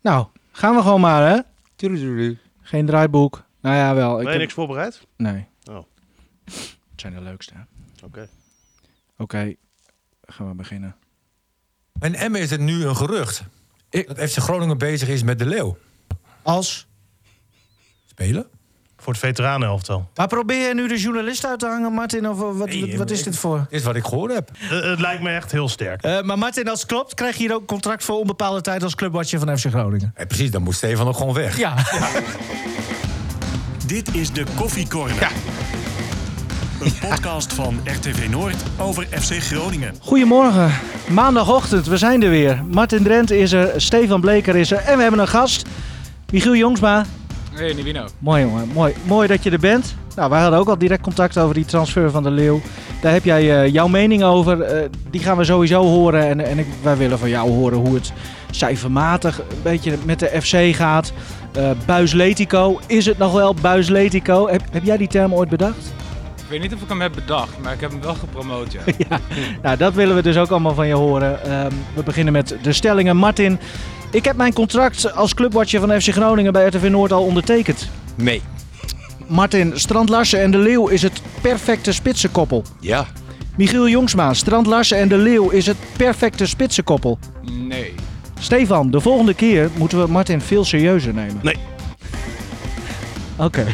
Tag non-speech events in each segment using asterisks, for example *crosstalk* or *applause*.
Nou, gaan we gewoon maar, hè? Tuurlijk. Geen draaiboek. Nou ja, wel. Ik Ben je heb- niks voorbereid? Nee. Oh. Het zijn de leukste. hè? Oké. Oké, gaan we beginnen. En Emmen is het nu een gerucht. Dat FC Groningen bezig is met de Leeuw. Als? Spelen? Voor het veteranenelftal. Maar probeer je nu de journalist uit te hangen, Martin? Of wat, wat, Nee, wat is ik- dit voor? Dit is wat ik gehoord heb. Eh, het lijkt me echt heel sterk. Eh, maar Martin, als het klopt, krijg je hier ook contract voor onbepaalde tijd als clubwatcher van FC Groningen. Ja, precies, dan moet Stefan ook gewoon weg. Ja. Dit is de Koffie Corner. Een podcast van RTV Noord over FC Groningen. Goedemorgen, maandagochtend, we zijn er weer. Martin Drent is er, Stefan Bleker is er en we hebben een gast. Michiel Jongsma. Hey. Mooi jongen, mooi, mooi dat je er bent. Nou, wij hadden ook al direct contact over die transfer van de Leeuw. Daar heb jij eh, jouw mening over. Eh, die gaan we sowieso horen. En, en ik, wij willen van jou horen hoe het cijfermatig een beetje met de FC gaat. Eh Buisletico, is het nog wel Buisletico? Heb, heb jij die term ooit bedacht? Ik weet niet of ik hem heb bedacht, maar ik heb hem wel gepromoot, ja. *laughs* ja, nou, dat willen we dus ook allemaal van je horen. Ehm, we beginnen met de stellingen. Martin, ik heb mijn contract als clubwatcher van FC Groningen bij RTV Noord al ondertekend. Nee. Martin, Strand Larsen en De Leeuw is het perfecte spitsenkoppel. Ja. Michiel Jongsma, Strand Larsen en De Leeuw is het perfecte spitsenkoppel. Nee. Stefan, de volgende keer moeten we Martin veel serieuzer nemen. Nee. Oké.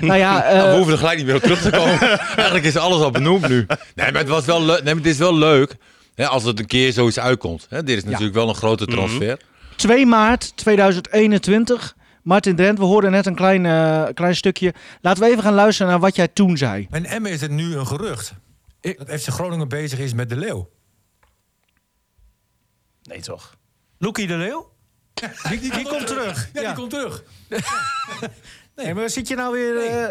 Nou ja, *laughs* Nou, eh, we hoeven er gelijk niet meer op terug te komen. *laughs* Eigenlijk is alles al benoemd nu. Nee, maar het, was wel leuk. nee, maar het is wel leuk hè, als het een keer zoiets uitkomt. Hè, dit is natuurlijk wel een grote transfer. 2 maart 2021. Martin Drent, we hoorden net een klein, eh, klein stukje. Laten we even gaan luisteren naar wat jij toen zei. En Emmen is het nu een gerucht. Dat FC Groningen bezig is met de Leeuw. Nee, toch? Loekie de Leeuw? Die, die, die komt terug. Ja, die komt terug. *laughs* Nee, maar zit je nou weer... eh,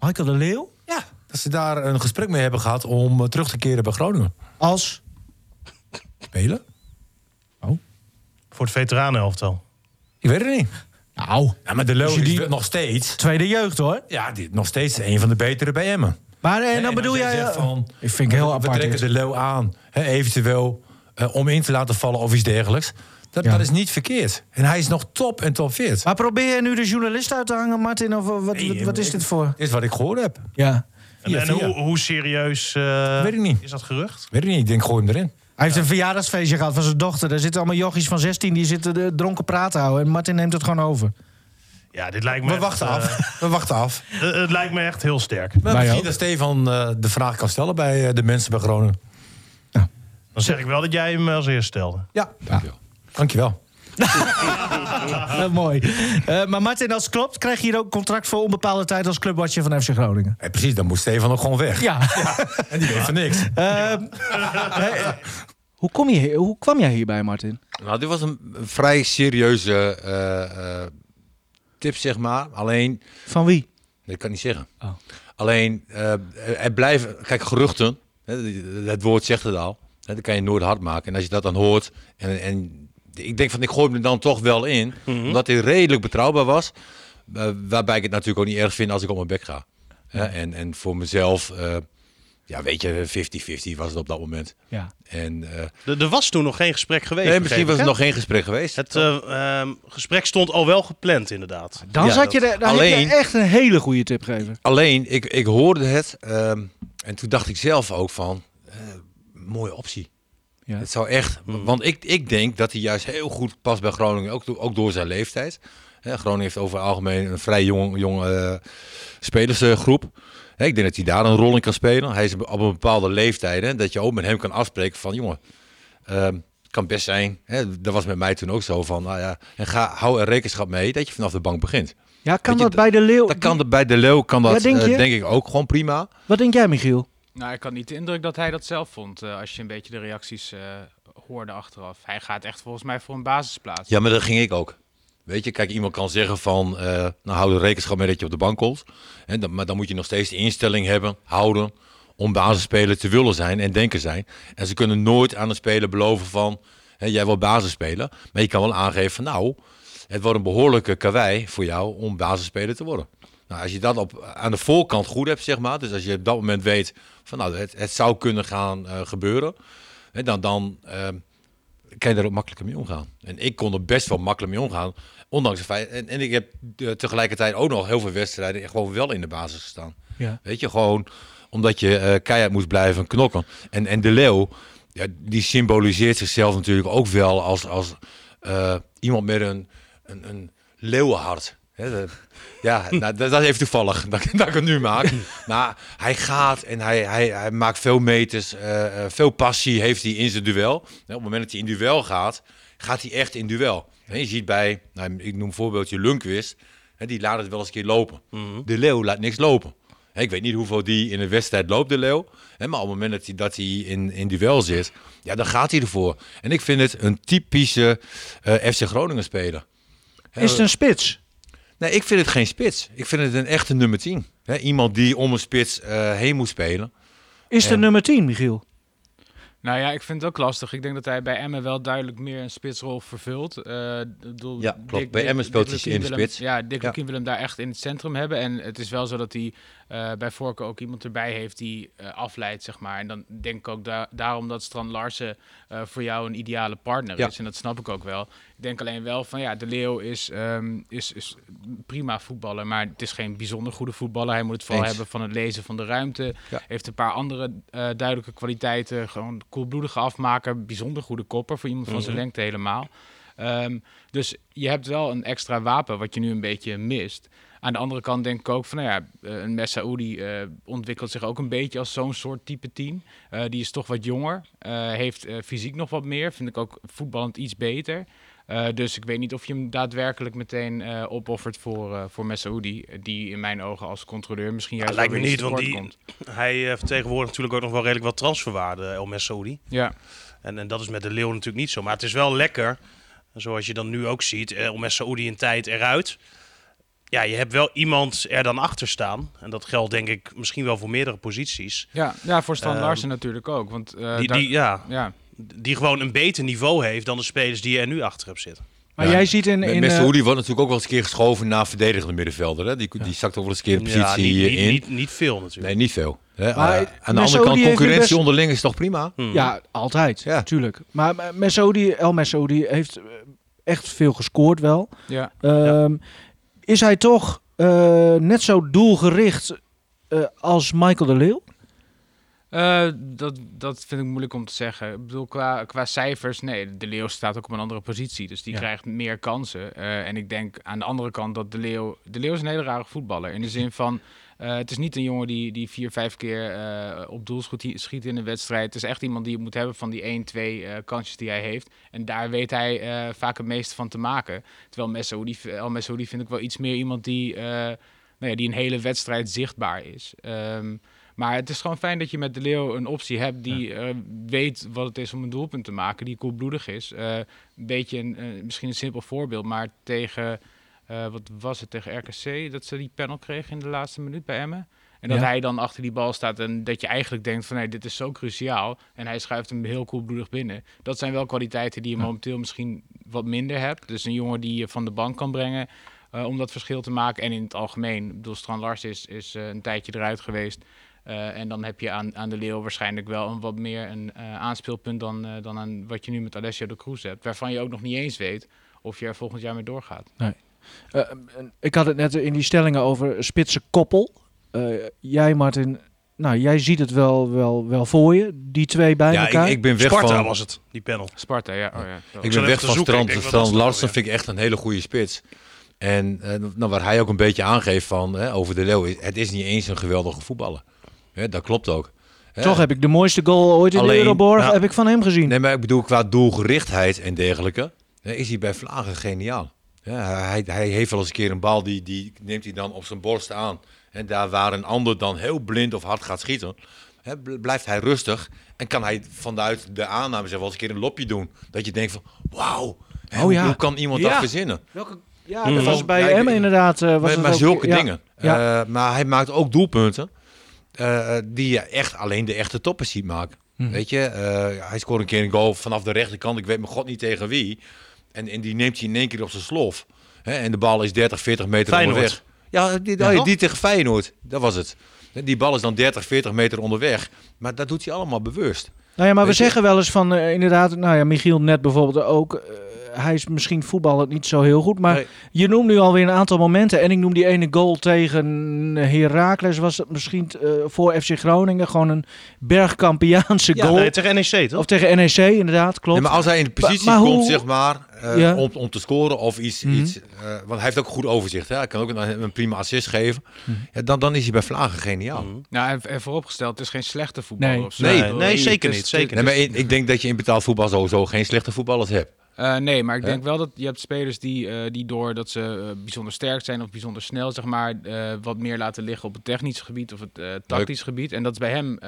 Michael de Leeuw? Ja, dat ze daar een gesprek mee hebben gehad om eh, terug te keren bij Groningen. Als? Spelen? Voor het veteranenelftal. Ik weet het niet. Nou, Ja, maar de Leeuw je is die- nog steeds... tweede jeugd hoor. Ja, die, nog steeds een van de betere bij Emmen. Maar en En dan bedoel als jij... zegt eh, van, ik vind het heel we apart. trekken dit. de Leeuw aan, hè, eventueel eh, om in te laten vallen of iets dergelijks. Dat, Ja. dat is niet verkeerd. En hij is nog top en top fit. Maar probeer je nu de journalist uit te hangen, Martin? Of wat, wat, Nee, wat is ik- dit voor? Dit is wat ik gehoord heb. Ja. En, Via, en via. hoe, hoe serieus eh, Weet ik niet. is dat gerucht? Weet ik niet, ik denk gooi hem erin. Hij heeft een verjaardagsfeestje gehad van zijn dochter. Daar zitten allemaal jochies van 16 die zitten de dronken praten houden. En Martin neemt het gewoon over. Ja, dit lijkt me We echt, wachten eh, af. We wachten af. *laughs* eh, het lijkt me echt heel sterk. Maar misschien ook. dat Stefan eh, de vraag kan stellen bij eh, de mensen bij Groningen. Dan zeg ik wel dat jij hem als eerste stelde. Ja, dankjewel. Ja, *laughs* mooi. Eh, maar Martin, als het klopt, krijg je hier ook contract voor onbepaalde tijd als clubwatcher van FC Groningen. Eh, precies, dan moet Stefan ook gewoon weg. Ja. *laughs* En die weet van niks. Ehm, eh, hoe, kom je, hier- hoe kwam jij hierbij, Martin? Nou, dit was een vrij serieuze eh, eh, tip, zeg maar. Alleen, Van wie? dat kan ik niet zeggen. Oh. Alleen, eh, er blijven, kijk, geruchten. Hè, het woord zegt het al. Hè, dat kan je nooit hard maken. En als je dat dan hoort, en, en ik denk van, ik gooi hem er dan toch wel in. Omdat hij redelijk betrouwbaar was. eh, waarbij ik het natuurlijk ook niet erg vind als ik op mijn bek ga. Hè, en, en voor mezelf, eh, ja, weet je, 50-50 was het op dat moment. Ja. En, eh, Er, er was toen nog geen gesprek geweest. nee, misschien was ik, nog geen gesprek geweest. Het eh, ehm, gesprek stond al wel gepland, inderdaad. Dan, Ja, zat je dat- er, dan alleen- heb je echt een hele goede tip gegeven. Alleen, ik, ik hoorde het ehm, en toen dacht ik zelf ook van, eh, mooie optie. Ja. Het zou echt, want ik, ik denk dat hij juist heel goed past bij Groningen, ook, door- ook door zijn leeftijd. Hè, Groningen heeft over het algemeen een vrij jong, jong eh, spelersgroep. Ik denk dat hij daar een rol in kan spelen. Hij is op een bepaalde leeftijd, hè, dat je ook met hem kan afspreken van, jongen, ehm, kan best zijn. Hè, dat was met mij toen ook zo van, nou ja, en ga, hou er rekenschap mee dat je vanaf de bank begint. Ja, kan je, dat bij de Leeuw? Dat kan er bij de Leeuw, kan dat Ja, denk eh, denk ik ook gewoon prima. Wat denk jij, Michiel? Nou, ik had niet de indruk dat hij dat zelf vond, eh, als je een beetje de reacties eh, hoorde achteraf. Hij gaat echt volgens mij voor een basisplaats. Ja, maar dat ging ik ook. Weet je, kijk, iemand kan zeggen van, eh, nou hou er rekenschap mee dat je op de bank komt. En dan, maar dan moet je nog steeds de instelling hebben, houden, om basisspeler te willen zijn en denken zijn. En ze kunnen nooit aan een speler beloven van, hè, jij wil basisspeler. Maar je kan wel aangeven van, nou, het wordt een behoorlijke karwei voor jou om basisspeler te worden. Nou, als je dat op, aan de voorkant goed hebt, zeg maar. Dus als je op dat moment weet van, nou, het, het zou kunnen gaan eh, gebeuren. Hè, dan, dan ehm, kan je daar ook makkelijker mee omgaan. En ik kon er best wel makkelijk mee omgaan. Ondanks het feit. En, en ik heb eh, tegelijkertijd ook nog heel veel wedstrijden gewoon wel in de basis gestaan. Ja. Weet je, gewoon omdat je eh, keihard moest blijven knokken. En, en de leeuw, ja, die symboliseert zichzelf natuurlijk ook wel als, als iemand met een, een, een leeuwenhart. Ja, nou, dat, dat is even toevallig dat, ik- dat ik het nu maak. *laughs* Maar hij gaat en hij, hij, hij maakt veel meters, eh, eh, veel passie heeft hij in zijn duel. Op het moment dat hij in duel gaat, gaat hij echt in duel. Hè, je ziet bij, nou, ik noem een voorbeeldje Lundqvist, die laat het wel eens een keer lopen. De leeuw laat niks lopen. Ik weet niet hoeveel die in een wedstrijd loopt, de leeuw. Maar op het moment dat hij, dat hij in, in duel zit, ja, dan gaat hij ervoor. En ik vind het een typische eh, FC Groningen speler. Is het een spits? Nee, ik vind het geen spits. Ik vind het een echte nummer 10. Hè, iemand die om een spits eh, heen moet spelen. Is een nummer 10, Michiel? Nou ja, ik vind het ook lastig. Ik denk dat hij bij Emmen wel duidelijk meer een spitsrol vervult. Eh, bedoel, Ja, klopt. Bij Emmen speelt hij in de spits. Ja, Dick Ja. Wil hem daar echt in het centrum hebben. En het is wel zo dat hij eh, bij voorkeur ook iemand erbij heeft die eh, afleidt, zeg maar. En dan denk ik ook da- daarom dat Strand Larsen voor jou een ideale partner Ja. is. En dat snap ik ook wel. Ik denk alleen wel van ja, De Leeuw is, ehm, is, is prima voetballer, maar het is geen bijzonder goede voetballer. Hij moet het vooral Eens. hebben van het lezen van de ruimte. Ja. Heeft een paar andere duidelijke kwaliteiten. Gewoon koelbloedige afmaker, bijzonder goede kopper voor iemand van zijn lengte helemaal. Ehm, dus je hebt wel een extra wapen wat je nu een beetje mist. Aan de andere kant denk ik ook van, nou ja, eh, een Messaoudi eh ontwikkelt zich ook een beetje als zo'n soort type team. Eh, die is toch wat jonger, heeft fysiek nog wat meer, vind ik ook voetballend iets beter. Eh, dus ik weet niet of je hem daadwerkelijk meteen eh, opoffert voor, eh voor Messaoudi, die in mijn ogen als controleur misschien juist lijkt me niet, want die, komt. hij vertegenwoordigt natuurlijk ook nog wel redelijk wat transferwaarde, El Messoudi. Ja, En, en dat is met de Leeuw natuurlijk niet zo. Maar het is wel lekker, zoals je dan nu ook ziet, El Messoudi een tijd eruit. Ja, je hebt wel iemand er dan achter staan. En dat geldt denk ik misschien wel voor meerdere posities. ja, ja voor Stan Ehm, Larsen natuurlijk ook. Want, Die, die, ja, ja, die gewoon een beter niveau heeft dan de spelers die je er nu achter hebt zitten. Maar Ja, jij ziet in... In Messi eh, wordt natuurlijk ook wel eens een keer geschoven naar verdedigende middenvelder. Hè? Die, die zakt ook wel eens een keer de Ja, positie niet, niet, in. niet, niet veel natuurlijk. nee, niet veel. Hè? Maar aan de andere Messi kant, concurrentie best- onderling is toch prima? Hmm. Ja, altijd. Ja. Natuurlijk. Maar Messoudi, El Messoudi heeft eh, echt veel gescoord wel. ja. Ehm, Is hij toch eh, net zo doelgericht eh, als Michael de Leeuw? Eh, dat, dat vind ik moeilijk om te zeggen. Ik bedoel, qua, qua cijfers, nee, De Leeuw staat ook op een andere positie. Dus die Ja. krijgt meer kansen. Eh, en ik denk aan de andere kant dat De Leeuw... De Leeuw is een hele rare voetballer. In de zin van, eh, het is niet een jongen die, die vier, vijf keer op doel schiet, in een wedstrijd. Het is echt iemand die je moet hebben van die 1, 2 eh, kansjes die hij heeft. En daar weet hij vaak het meeste van te maken. Terwijl Messoudi, El Messoudi vind ik wel iets meer iemand die, nou ja, die een hele wedstrijd zichtbaar is. Ehm, maar het is gewoon fijn dat je met de Leeuw een optie hebt die eh, weet wat het is om een doelpunt te maken, die koelbloedig is. Eh, een beetje een, eh, misschien een simpel voorbeeld, maar tegen, wat was het, tegen RKC, dat ze die panel kregen in de laatste minuut bij Emmen. En dat Ja. hij dan achter die bal staat en dat je eigenlijk denkt van nee, dit is zo cruciaal. En hij schuift hem heel koelbloedig binnen. Dat zijn wel kwaliteiten die je momenteel misschien wat minder hebt. Dus een jongen die je van de bank kan brengen om dat verschil te maken. En in het algemeen, ik bedoel, Strand Lars is, is een tijdje eruit geweest. Eh, en dan heb je aan, aan de Leeuw waarschijnlijk wel een wat meer een eh, aanspeelpunt dan, eh, dan aan wat je nu met Alessio de Cruz hebt. Waarvan je ook nog niet eens weet of je er volgend jaar mee doorgaat. Eh, ik had het net in die stellingen over spitse koppel. Eh, jij, Martin, nou, jij ziet het wel, wel, wel voor je, die twee bij Ja, elkaar. ik, ik ben weg Sparta van... was het, die panel. Sparta, ja. Oh, ja. Ik ben weg van zoeken. Strand. Strand Larsen vind ik echt een hele goede spits. En eh, nou, waar hij ook een beetje aangeeft van, hè, over de Leeuw, is, het is niet eens een geweldige voetballer. Hè, dat klopt ook. Hè. Toch heb ik de mooiste goal ooit in de Euroborg ja. heb ik van hem gezien. Nee, maar ik bedoel, qua doelgerichtheid en dergelijke, hè, is hij bij Vlagen geniaal. Ja, hij, hij heeft wel eens een keer een bal, die, die neemt hij dan op zijn borst aan. En daar waar een ander dan heel blind of hard gaat schieten, hè, bl- blijft hij rustig. En kan hij vanuit de aanname zeg, wel eens een keer een lopje doen. Dat je denkt van, wauw, hè, Oh hoe, ja. hoe kan iemand Ja. dat verzinnen? Welke, ja, Mhm. dat was bij Ja, hem inderdaad. eh, was maar het maar ook- zulke ja. dingen. Ja. Eh, maar hij maakt ook doelpunten eh, die je echt alleen de echte toppers ziet maken. Mhm. Weet je, eh, hij scoort een keer een goal vanaf de rechterkant. Ik weet mijn god niet tegen wie. En, en die neemt hij in één keer op zijn slof. Hè, en de bal is 30, 40 meter Feyenoord. onderweg. Ja, die, Ja, die tegen Feyenoord. Dat was het. Die bal is dan 30, 40 meter onderweg. Maar dat doet hij allemaal bewust. Nou ja, maar we je- zeggen wel eens van eh, inderdaad, nou ja, Michiel net bijvoorbeeld ook. eh, hij is misschien voetballend niet zo heel goed, maar Nee. je noemt nu alweer een aantal momenten. En ik noem die ene goal tegen Heracles, was het misschien eh, voor FC Groningen gewoon een Bergkampiaanse Ja, goal. nee, tegen NEC toch? Of tegen NEC, inderdaad, klopt. Nee, maar als hij in de positie maar komt, hoe- zeg maar, eh, Ja. om, om te scoren of iets, Mhm. iets eh, want hij heeft ook goed overzicht. Hè? Hij kan ook een, een prima assist geven. Mhm. Ja, dan, dan is hij bij Vlagen geniaal. Nou, en, en vooropgesteld, het is geen slechte voetballer Nee. of zo. Nee, nee, zeker niet, zeker Nee, maar ik, ik denk dat je in betaald voetbal sowieso geen slechte voetballers hebt. Eh, nee, maar ik denk wel dat je hebt spelers die, eh, die doordat ze eh, bijzonder sterk zijn of bijzonder snel, zeg maar, wat meer laten liggen op het technisch gebied of het tactisch gebied. En dat is bij hem.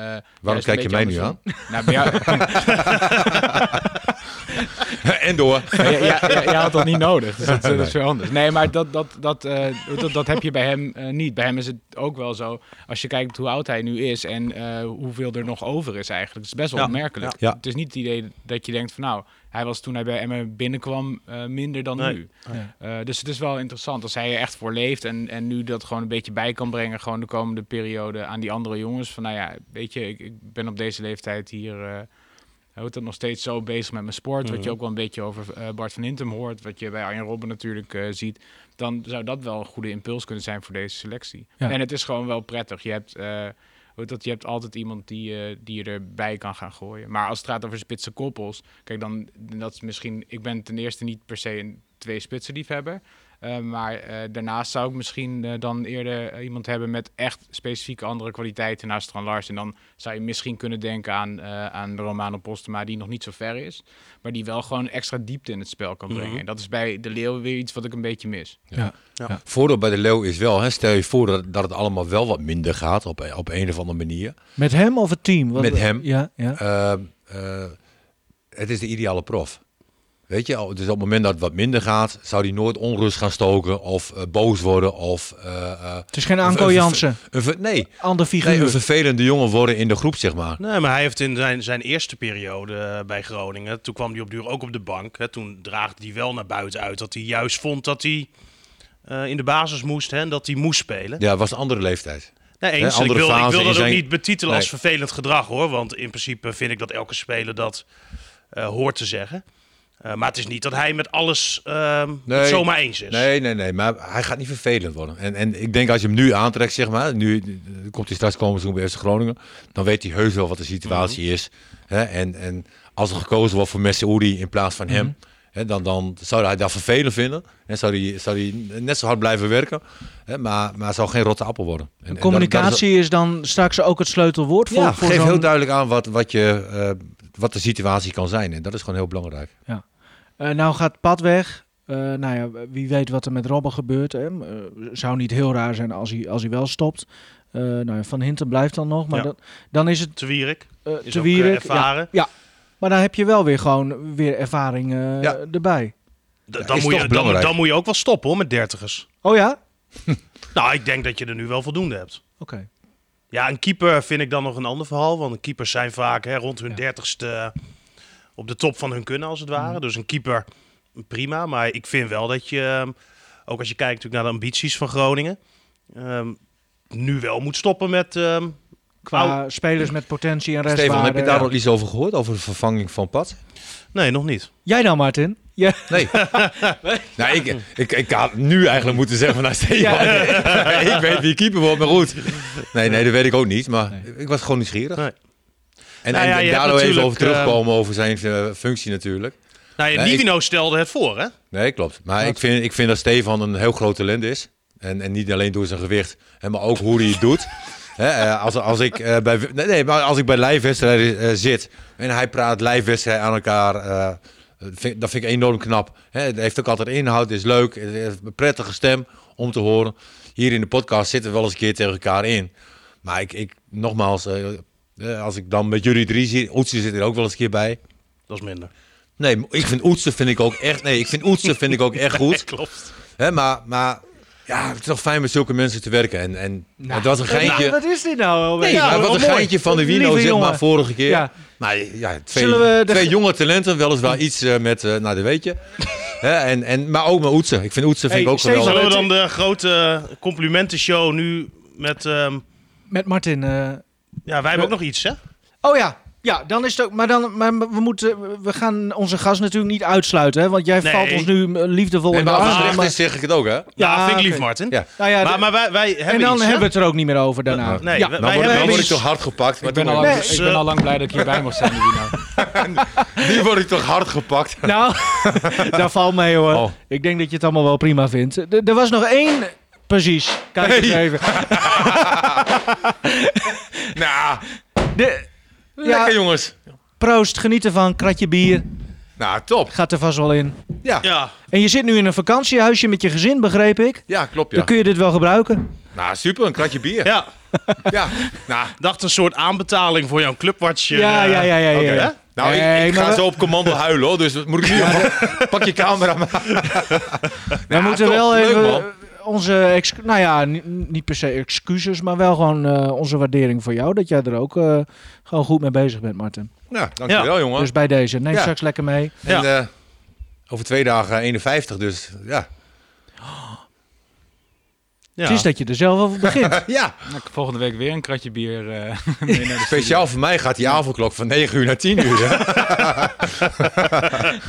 een kijk je mij nu andersom. Nou, bij jou, *laughs* *laughs* *laughs* en door. ja, ja, ja, jij had dat niet nodig, dus dat, *laughs* dat is weer anders. Nee, maar dat, dat, dat, eh, dat, dat heb je bij hem eh, niet. Bij hem is het ook wel zo, als je kijkt hoe oud hij nu is en eh, hoeveel er nog over is eigenlijk. Het is best wel Ja, opmerkelijk. ja. Het is niet het idee dat je denkt van nou, hij was toen hij bij Emmen binnenkwam eh, minder dan Nee. nu. Eh, dus het is wel interessant als hij er echt voor leeft en, en nu dat gewoon een beetje bij kan brengen, gewoon de komende periode aan die andere jongens. Van nou ja, weet je, ik, ik ben op deze leeftijd hier, eh hij wordt nog steeds zo bezig met mijn sport. Wat je Mhm. ook wel een beetje over eh, Bart van Hintem hoort, wat je bij Arjen Robben natuurlijk eh, ziet. Dan zou dat wel een goede impuls kunnen zijn voor deze selectie. Ja. En het is gewoon wel prettig. Je hebt, heet dat, je hebt altijd iemand die, die je erbij kan gaan gooien. Maar als het gaat over spitse koppels, kijk dan, dat is misschien, ik ben ten eerste niet per se een twee spitsen liefhebber. Eh, maar eh, daarnaast zou ik misschien eh, dan eerder iemand hebben met echt specifieke andere kwaliteiten naast Tran Lars. En dan zou je misschien kunnen denken aan, eh aan Romano Postema, die nog niet zo ver is. Maar die wel gewoon extra diepte in het spel kan brengen. Mhm. En dat is bij de Leeuw weer iets wat ik een beetje mis. Voordeel bij de Leeuw is wel, hè, stel je voor dat, dat het allemaal wel wat minder gaat op, op een of andere manier. Met hem of het team? Wat- Met hem. Ja, ja. Eh, eh, het is de ideale prof. Weet je, al- dus op het moment dat het wat minder gaat, zou hij nooit onrust gaan stoken of eh, boos worden of... eh, eh, Het is geen een- Anko Jansen. nee, Ander nee, figuur. een vervelende jongen worden in de groep, zeg maar. Nee, maar hij heeft in zijn, zijn eerste periode bij Groningen, toen kwam hij op duur ook op de bank. Hè, toen draagde hij wel naar buiten uit dat hij juist vond dat hij eh, in de basis moest hè, en dat hij moest spelen. Ja, het was een andere leeftijd. Nee, Hè, eens. En ik wil, ik wil dat ook zijn- niet betitelen als vervelend gedrag hoor. Want in principe vind ik dat elke speler dat eh, hoort te zeggen. Eh, maar het is niet dat hij met alles ehm, Nee. het zomaar eens is. Nee, nee, nee, maar hij gaat niet vervelend worden. En, en ik denk als je hem nu aantrekt, zeg maar, nu eh, komt hij straks komen zo'n bij FC Groningen, dan weet hij heus wel wat de situatie Mhm. is. Hè? En, en als er gekozen wordt voor Messi in plaats van hem, Mhm. hè, dan, dan zou hij dat vervelend vinden. En zou hij, zou hij net zo hard blijven werken, hè? Maar, maar zou geen rotte appel worden. En, en dat- Communicatie is dan straks ook het sleutelwoord voor, ja, voor geef heel duidelijk aan wat, wat, je, eh, wat de situatie kan zijn. En dat is gewoon heel belangrijk. Eh, nou gaat Pad weg. Eh, nou ja, wie weet wat er met Robben gebeurt. Hè. Eh, zou niet heel raar zijn als hij, als hij wel stopt. Eh, nou ja, Van Hinten blijft dan nog. Maar Ja. dan, dan is het Te Wierik eh is te ook ervaren. Ja, maar dan heb je wel weer gewoon weer ervaring eh, Ja. erbij. D- Ja, dan, moet je, dan, dan moet je ook wel stoppen hoor, met dertigers. Oh ja? *laughs* Nou, ik denk dat je er nu wel voldoende hebt. Oké. Ja, een keeper vind ik dan nog een ander verhaal. Want een keepers zijn vaak hè, rond hun Ja. dertigste op de top van hun kunnen, als het ware. Mhm. Dus een keeper, prima. Maar ik vind wel dat je, ehm, ook als je kijkt natuurlijk naar de ambities van Groningen... ehm, nu wel moet stoppen met... ehm, Qua spelers met potentie en restwaarde. Stefan, heb je daar ja. nog iets over gehoord, over de vervanging van Pat? nee, nog niet. Jij dan, Martin? Ja. *laughs* Nee. nou, ik, ik, ik had nu eigenlijk moeten zeggen van nou Stefan, *laughs* ik weet wie keeper wordt, maar goed. Nee, nee, dat weet ik ook niet, maar ik was gewoon nieuwsgierig. Nee. En, Nou ja, en daardoor even over terugkomen over zijn eh, functie natuurlijk. Nou ja, Nee, Nivino stelde het voor, hè? Nee, klopt. Maar ik vind, ik vind dat Stefan een heel groot talent is. En, en niet alleen door zijn gewicht, hè, maar ook hoe hij het doet. *laughs* Eh, als, als, ik, eh, bij, nee, maar als ik bij lijfwedstrijden eh, zit en hij praat lijfwedstrijden aan elkaar, eh, vind, dat vind ik enorm knap. Het heeft ook altijd inhoud, het is leuk, het heeft een prettige stem om te horen. Hier in de podcast zitten we wel eens een keer tegen elkaar in. Maar ik, ik nogmaals, eh, eh, als ik dan met jullie drie zie, Oetsen zit er ook wel eens een keer bij. Dat is minder. Nee, ik vind Oetsen vind ik ook echt, nee, ik vind Oetsen vind ik ook echt goed. *laughs* Klopt. Hè, maar, maar ja, het is toch fijn met zulke mensen te werken. En, en het was een geintje. Nou, Wat is dit nou? alweer? nee, Ja, maar wat een mooi. geintje van de Wino, zeg maar, vorige keer. Ja. Maar ja, twee, de- twee jonge talenten, weliswaar iets eh, met, eh, nou dat weet je. *laughs* Hè, en, en, maar ook met Oetsen. Ik vind Oetsen vind Hey, ik ook geweldig. Zullen we dan de grote complimentenshow nu met... ehm, Met Martin. eh, ja, wij hebben ook nog iets, hè? Oh ja. Ja, dan is het ook. Maar, dan, maar we, moeten, we gaan onze gast natuurlijk niet uitsluiten. Hè? Want jij Nee. valt ons nu eh, liefdevol En in de armen. recht maar- is, zeg ik het ook, hè? Ja, Ja, vind ik lief. Martin. Ja. Nou ja, Maar, maar wij, wij hebben en dan iets, hebben we het er ook niet meer over daarna. Nee, ja. wij- Nou, hebben dan word ik toch hard gepakt. Maar Ik ben, al lang, Nee, ik ben al lang blij dat ik hierbij mag zijn, Louino. *laughs* nu word ik toch hard gepakt. *laughs* Nou, *laughs* daar valt mee hoor. Oh. Ik denk dat je het allemaal wel prima vindt. Er, er was nog één. Precies. Kijk eens Hey. even. Nou, De, lekker ja, jongens. proost, geniet ervan. Kratje bier. Nou, top. Gaat er vast wel in. Ja, Ja, En je zit nu in een vakantiehuisje met je gezin, begreep ik. ja klopt, ja. Dan kun je dit wel gebruiken. Nou, super. Een kratje bier. ja. *laughs* Ja. Nou, dacht een soort aanbetaling voor jouw clubwatcher. Ja, eh, ja, ja, ja. ja, oké. ja. Nou, ik- Nee, ik, maar ga we- zo op commando huilen, hoor. Dus dat moet ik nu... *laughs* Pak je camera maar. We moeten top. wel Leuk, even man. Onze, ex- nou ja, ni- niet per se excuses, maar wel gewoon eh, onze waardering voor jou. Dat jij er ook eh, gewoon goed mee bezig bent, Martin. Nou, dankjewel, jongen. Dus bij deze, neem Ja. straks lekker mee. En Ja. eh, over twee dagen 51, dus ja. Ja. Het is dat je er zelf over begint. *laughs* Ja, Ik heb volgende week weer een kratje bier eh *laughs* mee naar de speciaal voor mij gaat die avondklok van 9 uur naar 10 uur. Hè? *laughs*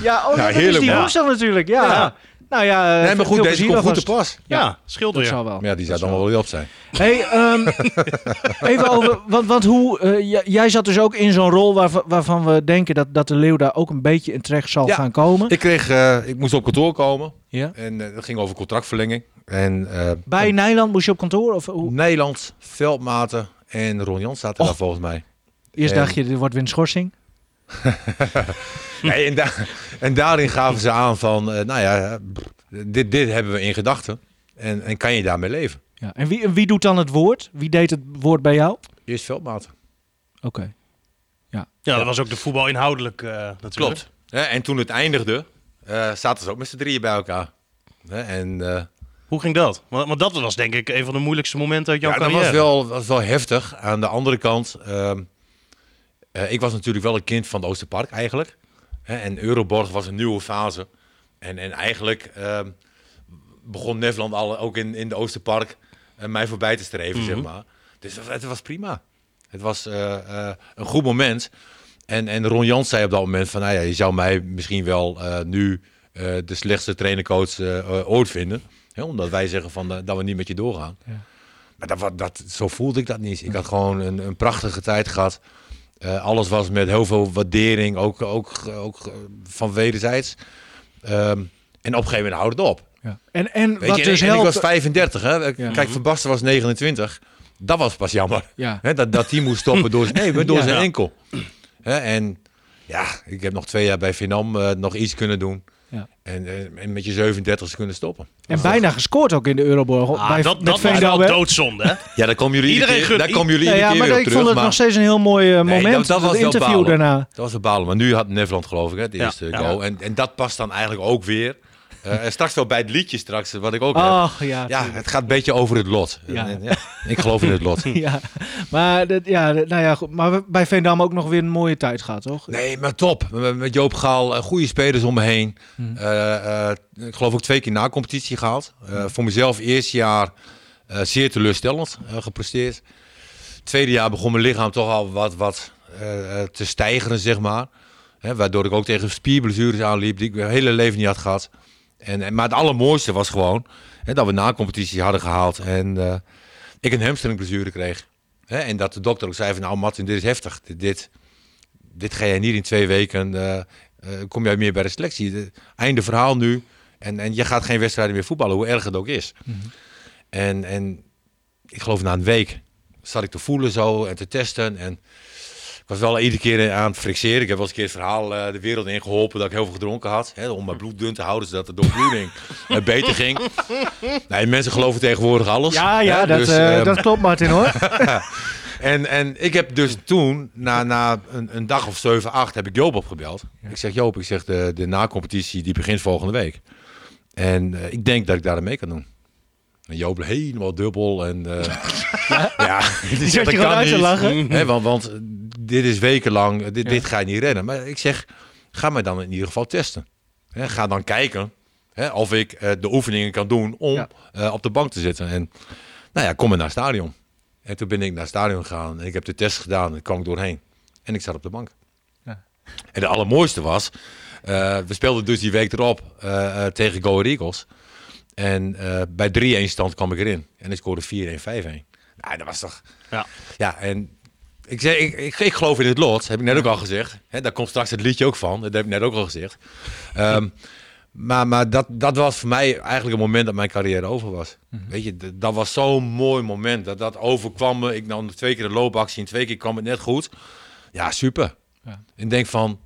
ja, oh, dat is heerlijk, die man. woensdag natuurlijk. Ja. Ja. Nou ja, eh, Nee, maar goed, veel deze plezier komt goed te pas. Ja, scheelt Dat zal wel. Maar ja, die zou dan wel weer op zijn. Hey, ehm, *laughs* even over, want, want hoe, eh, jij zat dus ook in zo'n rol waarvan, waarvan we denken dat, dat de leeuw daar ook een beetje in terecht zal Ja. gaan komen. Ik, kreeg, eh, ik moest op kantoor komen Ja. en eh, dat ging over contractverlenging. En eh, Bij Nijland moest je op kantoor? Of hoe? Nederland, Veldmaten en Ron Jans zaten Och. daar volgens mij. Eerst En- dacht je, er wordt weer een schorsing. *laughs* Nee, en, da- en daarin gaven ze aan van, eh, nou ja, dit, dit hebben we in gedachten. En, en kan je daarmee leven? Ja. En wie, wie doet dan het woord? Wie deed het woord bij jou? Eerst Veldmaten. Oké. Ja, dat was ook de voetbal inhoudelijk eh, natuurlijk. Klopt. Hè, en toen het eindigde, eh, zaten ze ook met z'n drieën bij elkaar. Hè, en eh, Hoe ging dat? Want, want dat was denk ik een van de moeilijkste momenten uit jouw ja, dat was wel, was wel heftig. Aan de andere kant, ehm, eh, ik was natuurlijk wel een kind van de Oosterpark eigenlijk. Hè, en Euroborg was een nieuwe fase. En, en eigenlijk ehm, begon Nederland al ook in, in de Oosterpark eh, mij voorbij te streven, zeg maar. Dus het, het was prima. Het was eh, eh, een goed moment. En, en Ron Jans zei op dat moment van, nou ja, je zou mij misschien wel eh, nu eh, de slechtste trainercoach eh, eh, ooit vinden. Hè, omdat wij zeggen van, eh, dat we niet met je doorgaan. Maar dat, dat, zo voelde ik dat niet. Ik had gewoon een, een prachtige tijd gehad. Eh, alles was met heel veel waardering, ook, ook, ook eh, van wederzijds. Ehm, en op een gegeven moment houdt het op. Ja. En, en Weet wat je, dus en, ik was 35, hè. Ja. Kijk, Van Basten was 29. Dat was pas jammer. Ja. *laughs* Dat, dat die moest stoppen door, zijn- nee, door zijn enkel. En ja, ik heb nog twee jaar bij Vinam eh, nog iets kunnen doen. Ja. En, eh, en met je 37 kunnen stoppen. En bijna gescoord ook in de Euroborg. Ah, bij, dat dat was wel doodzonde, hè? Ja, daar komen jullie Iedereen iedere keer, daar komen jullie ja, keer maar weer ik op vond het maar- nog steeds een heel mooi eh, Nee, moment. dat- dat was het wel interview balen. daarna. Dat was een balen. Maar nu had Nederland geloof ik, hè, de Ja, eerste ja. goal. En, en dat past dan eigenlijk ook weer. Eh, en straks wel bij het liedje straks, wat ik ook heb. Ach, ja. Ja, het gaat een beetje over het lot. Ja. Ja, ik geloof in het lot. *laughs* ja. Maar, dat, ja, nou ja, goed. maar bij Veendam ook nog weer een mooie tijd gehad, toch? Nee, maar top. Met Joop Gaal, eh, goede spelers om me heen. Eh, eh, ik geloof ook twee keer na competitie gehaald. Eh, voor mezelf eerste jaar eh, zeer teleurstellend eh, gepresteerd. Tweede jaar begon mijn lichaam toch al wat, wat eh, eh, te stijgeren, zeg maar. Waardoor ik ook tegen spierblessures aanliep die ik mijn hele leven niet had gehad. En, en, maar het allermooiste was gewoon hè, dat we na competitie hadden gehaald. En eh, ik een hamstringblessure kreeg. Hè, en dat de dokter ook zei van nou Martin, dit is heftig. Dit, dit, dit ga jij niet in twee weken, eh, eh, kom jij meer bij de selectie. De- einde verhaal nu. En, en je gaat geen wedstrijden meer voetballen, hoe erg het ook is. En, en ik geloof na een week zat ik te voelen zo en te testen. En was wel iedere keer aan het frixeren. Ik heb wel eens een keer het verhaal eh, de wereld in geholpen dat ik heel veel gedronken had. Hè, om mijn bloed dun te houden, zodat de doorbloeding *laughs* eh, beter ging. Nee, mensen geloven tegenwoordig alles. Ja, ja, Hè, dat, dus, eh, ehm, dat klopt, Martin, hoor. *laughs* en, en ik heb dus toen, na, na een, een dag of 7, 8, heb ik Joop opgebeld. Ik zeg, Joop, ik zeg, de, de na-competitie die begint volgende week. En eh, ik denk dat ik daar aan mee kan doen. En Joop helemaal dubbel. En, eh, *laughs* ja, die zat je dat gewoon kan uit te lachen. Hè, want, want dit is wekenlang, dit, Ja. dit ga je niet redden. Maar ik zeg, ga mij dan in ieder geval testen. Ga dan kijken of ik eh, de oefeningen kan doen om Ja. eh, op de bank te zitten. En nou ja, kom maar naar het stadion. En toen ben ik naar het stadion gegaan en ik heb de test gedaan en kwam ik doorheen. En ik zat op de bank. Ja. En de allermooiste was, eh, we speelden dus die week erop eh, eh, tegen Go Eagles. En eh, bij 3-1 stand kwam ik erin. En ik scoorde 4-1, 5-1. Nou, dat was toch... Ja. Ja, en ik, zeg, ik, ik, ik geloof in het lot, heb ik net ook al gezegd. Hè, daar komt straks het liedje ook van, dat heb ik net ook al gezegd. Ehm, maar maar dat, dat was voor mij eigenlijk een moment dat mijn carrière over was. Weet je, dat was zo'n mooi moment. Dat dat overkwam me. Ik nam twee keer de loopactie en twee keer kwam het net goed. Ja, super. Ja. En denk van,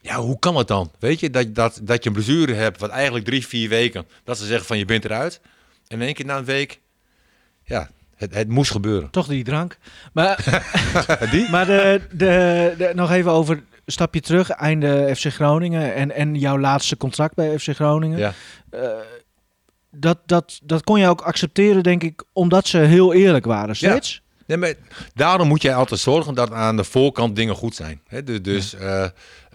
ja, hoe kan het dan? Weet je, dat, dat, dat je een blessure hebt, wat eigenlijk drie, vier weken, dat ze zeggen van je bent eruit. En in één keer na een week, ja, het, het moest gebeuren. Toch die drank. Maar, *laughs* Die? maar de, de, de- nog even over een stapje terug. Einde FC Groningen en, en jouw laatste contract bij FC Groningen. Ja. Dat, dat, dat kon je ook accepteren, denk ik, omdat ze heel eerlijk waren steeds. Nee, maar daarom moet je altijd zorgen dat aan de voorkant dingen goed zijn. Dus, eh,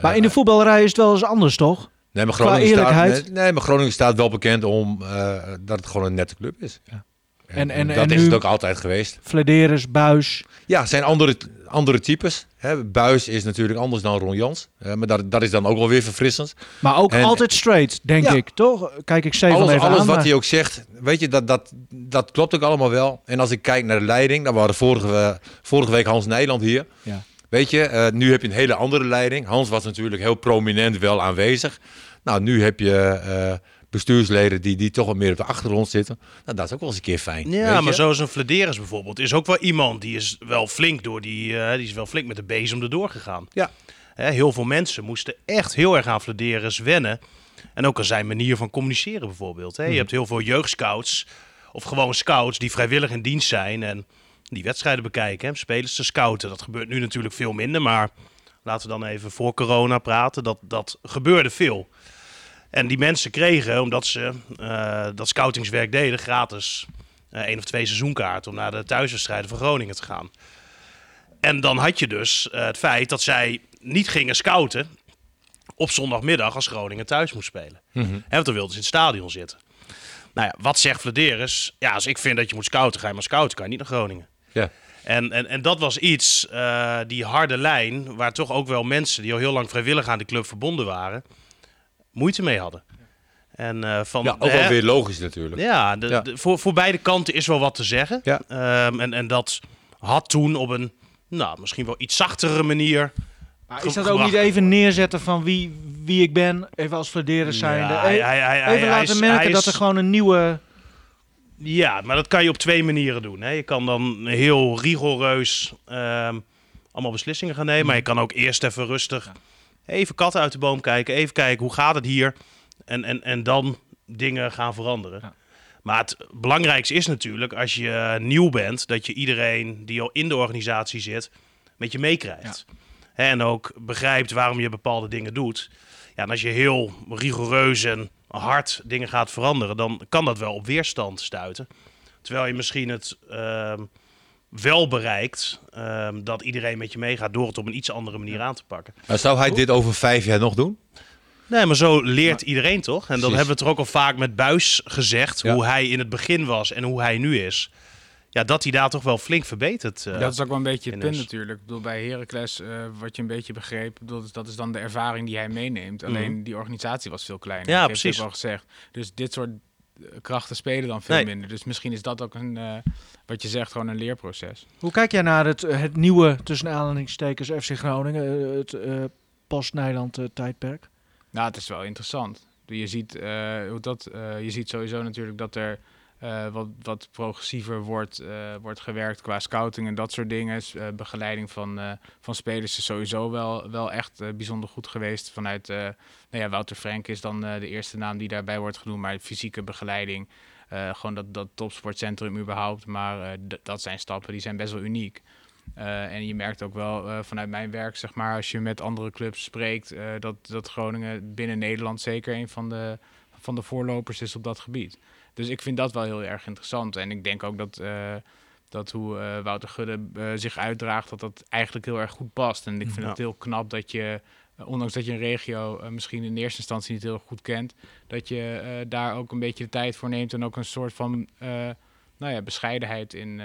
Maar in de voetballerij is het wel eens anders, toch? nee, maar Groningen staat, eerlijkheid. nee, nee, maar Groningen staat wel bekend om eh, dat het gewoon een nette club is. Ja. En, En- dat en is het ook altijd geweest. Flederis, Buis. Ja, zijn andere, andere types. Hè. Buis is natuurlijk anders dan Ron Jans. Eh, maar dat, dat is dan ook wel weer verfrissend. Maar ook En- altijd straight, denk Ja. ik, toch? Kijk ik Stefan alles even alles aan. wat maar- hij ook zegt, weet je, dat, dat, dat klopt ook allemaal wel. En als ik kijk naar de leiding, dan waren vorige, eh, vorige week Hans Nijland hier. Ja. Weet je, eh, nu heb je een hele andere leiding. Hans was natuurlijk heel prominent wel aanwezig. Nou, nu heb je bestuursleden die, die toch wat meer op de achtergrond zitten. Nou, dat is ook wel eens een keer fijn. Ja, maar je? zoals een Flederis bijvoorbeeld is ook wel iemand die is wel flink door die, eh, die is wel flink met de bezem erdoor gegaan. Ja. Hè, heel veel mensen moesten echt heel erg aan Flederis wennen. En ook aan zijn manier van communiceren bijvoorbeeld. Hè. Je hebt heel veel jeugdscouts of gewoon scouts die vrijwillig in dienst zijn en die wedstrijden bekijken, hè, spelers te scouten. Dat gebeurt nu natuurlijk veel minder, maar laten we dan even voor corona praten. Dat, dat gebeurde veel. En die mensen kregen, omdat ze eh, dat scoutingswerk deden, gratis eh, één of twee seizoenkaarten om naar de thuiswedstrijden van Groningen te gaan. En dan had je dus eh, het feit dat zij niet gingen scouten op zondagmiddag als Groningen thuis moest spelen. Mhm. En want dan wilden ze in het stadion zitten. Nou ja, wat zegt Vladeris? Ja, als ik vind dat je moet scouten, ga je maar scouten. Kan je niet naar Groningen. Ja. En, en, en dat was iets, die harde lijn, waar toch ook wel mensen die al heel lang vrijwillig aan de club verbonden waren, moeite mee hadden. En eh, van, Ja, ook hè, wel weer logisch natuurlijk. ja, de, Ja. de- voor, voor beide kanten is wel wat te zeggen. Ja. Ehm, en, en dat had toen op een, nou, misschien wel iets zachtere manier. Maar is dat ook niet even neerzetten van wie, wie ik ben, even als Flederis zijnde? Ja, hij- hij- hij- hij- even hij laten is- merken dat er gewoon een nieuwe... Ja, maar dat kan je op twee manieren doen. Hè. Je kan dan heel rigoureus ehm, allemaal beslissingen gaan nemen. Maar je kan ook eerst even rustig even katten uit de boom kijken. Even kijken, hoe gaat het hier? En, en, en dan dingen gaan veranderen. Ja. Maar het belangrijkste is natuurlijk, als je eh, nieuw bent, dat je iedereen die al in de organisatie zit, met je meekrijgt. En ook begrijpt waarom je bepaalde dingen doet. Ja, en als je heel rigoureus en hard dingen gaat veranderen, dan kan dat wel op weerstand stuiten. Terwijl je misschien het ehm, wel bereikt ehm, dat iedereen met je meegaat door het op een iets andere manier aan te pakken. Maar zou hij dit over vijf jaar nog doen? Nee, maar zo leert iedereen toch? En dat Precies. hebben we toch ook al vaak met Buis gezegd, Ja. hoe hij in het begin was en hoe hij nu is. Ja, dat hij daar toch wel flink verbeterd uh, dat is ook wel een beetje het punt is. natuurlijk. Ik bedoel, bij Heracles, eh, wat je een beetje begreep, dat is, dat is dan de ervaring die hij meeneemt. Alleen die organisatie was veel kleiner. Mhm. Ja, dat precies. ook wel gezegd. Dus dit soort eh, krachten spelen dan veel Nee. minder. Dus misschien is dat ook een, eh, wat je zegt, gewoon een leerproces. Hoe kijk jij naar het, het nieuwe, tussen aanhalingstekens, FC Groningen, eh, het eh, post-Nijland eh, tijdperk? Nou, het is wel interessant. Je ziet, eh, hoe dat, eh, je ziet sowieso natuurlijk dat er eh, wat, wat progressiever wordt, eh, wordt gewerkt qua scouting en dat soort dingen. Eh, begeleiding van, van spelers is sowieso wel, wel echt bijzonder goed geweest. Vanuit, nou ja, Wouter Frank is dan de eerste naam die daarbij wordt genoemd, maar fysieke begeleiding. gewoon dat, dat topsportcentrum überhaupt. Maar dat zijn stappen die zijn best wel uniek. En je merkt ook wel vanuit mijn werk, zeg maar, als je met andere clubs spreekt, dat, dat Groningen binnen Nederland zeker een van de, van de voorlopers is op dat gebied. Dus ik vind dat wel heel erg interessant. En ik denk ook dat, eh, dat hoe eh, Wouter Gudde eh, zich uitdraagt, dat dat eigenlijk heel erg goed past. En ik vind Ja. het heel knap dat je, ondanks dat je een regio misschien in eerste instantie niet heel goed kent, dat je daar ook een beetje de tijd voor neemt en ook een soort van nou ja, bescheidenheid in,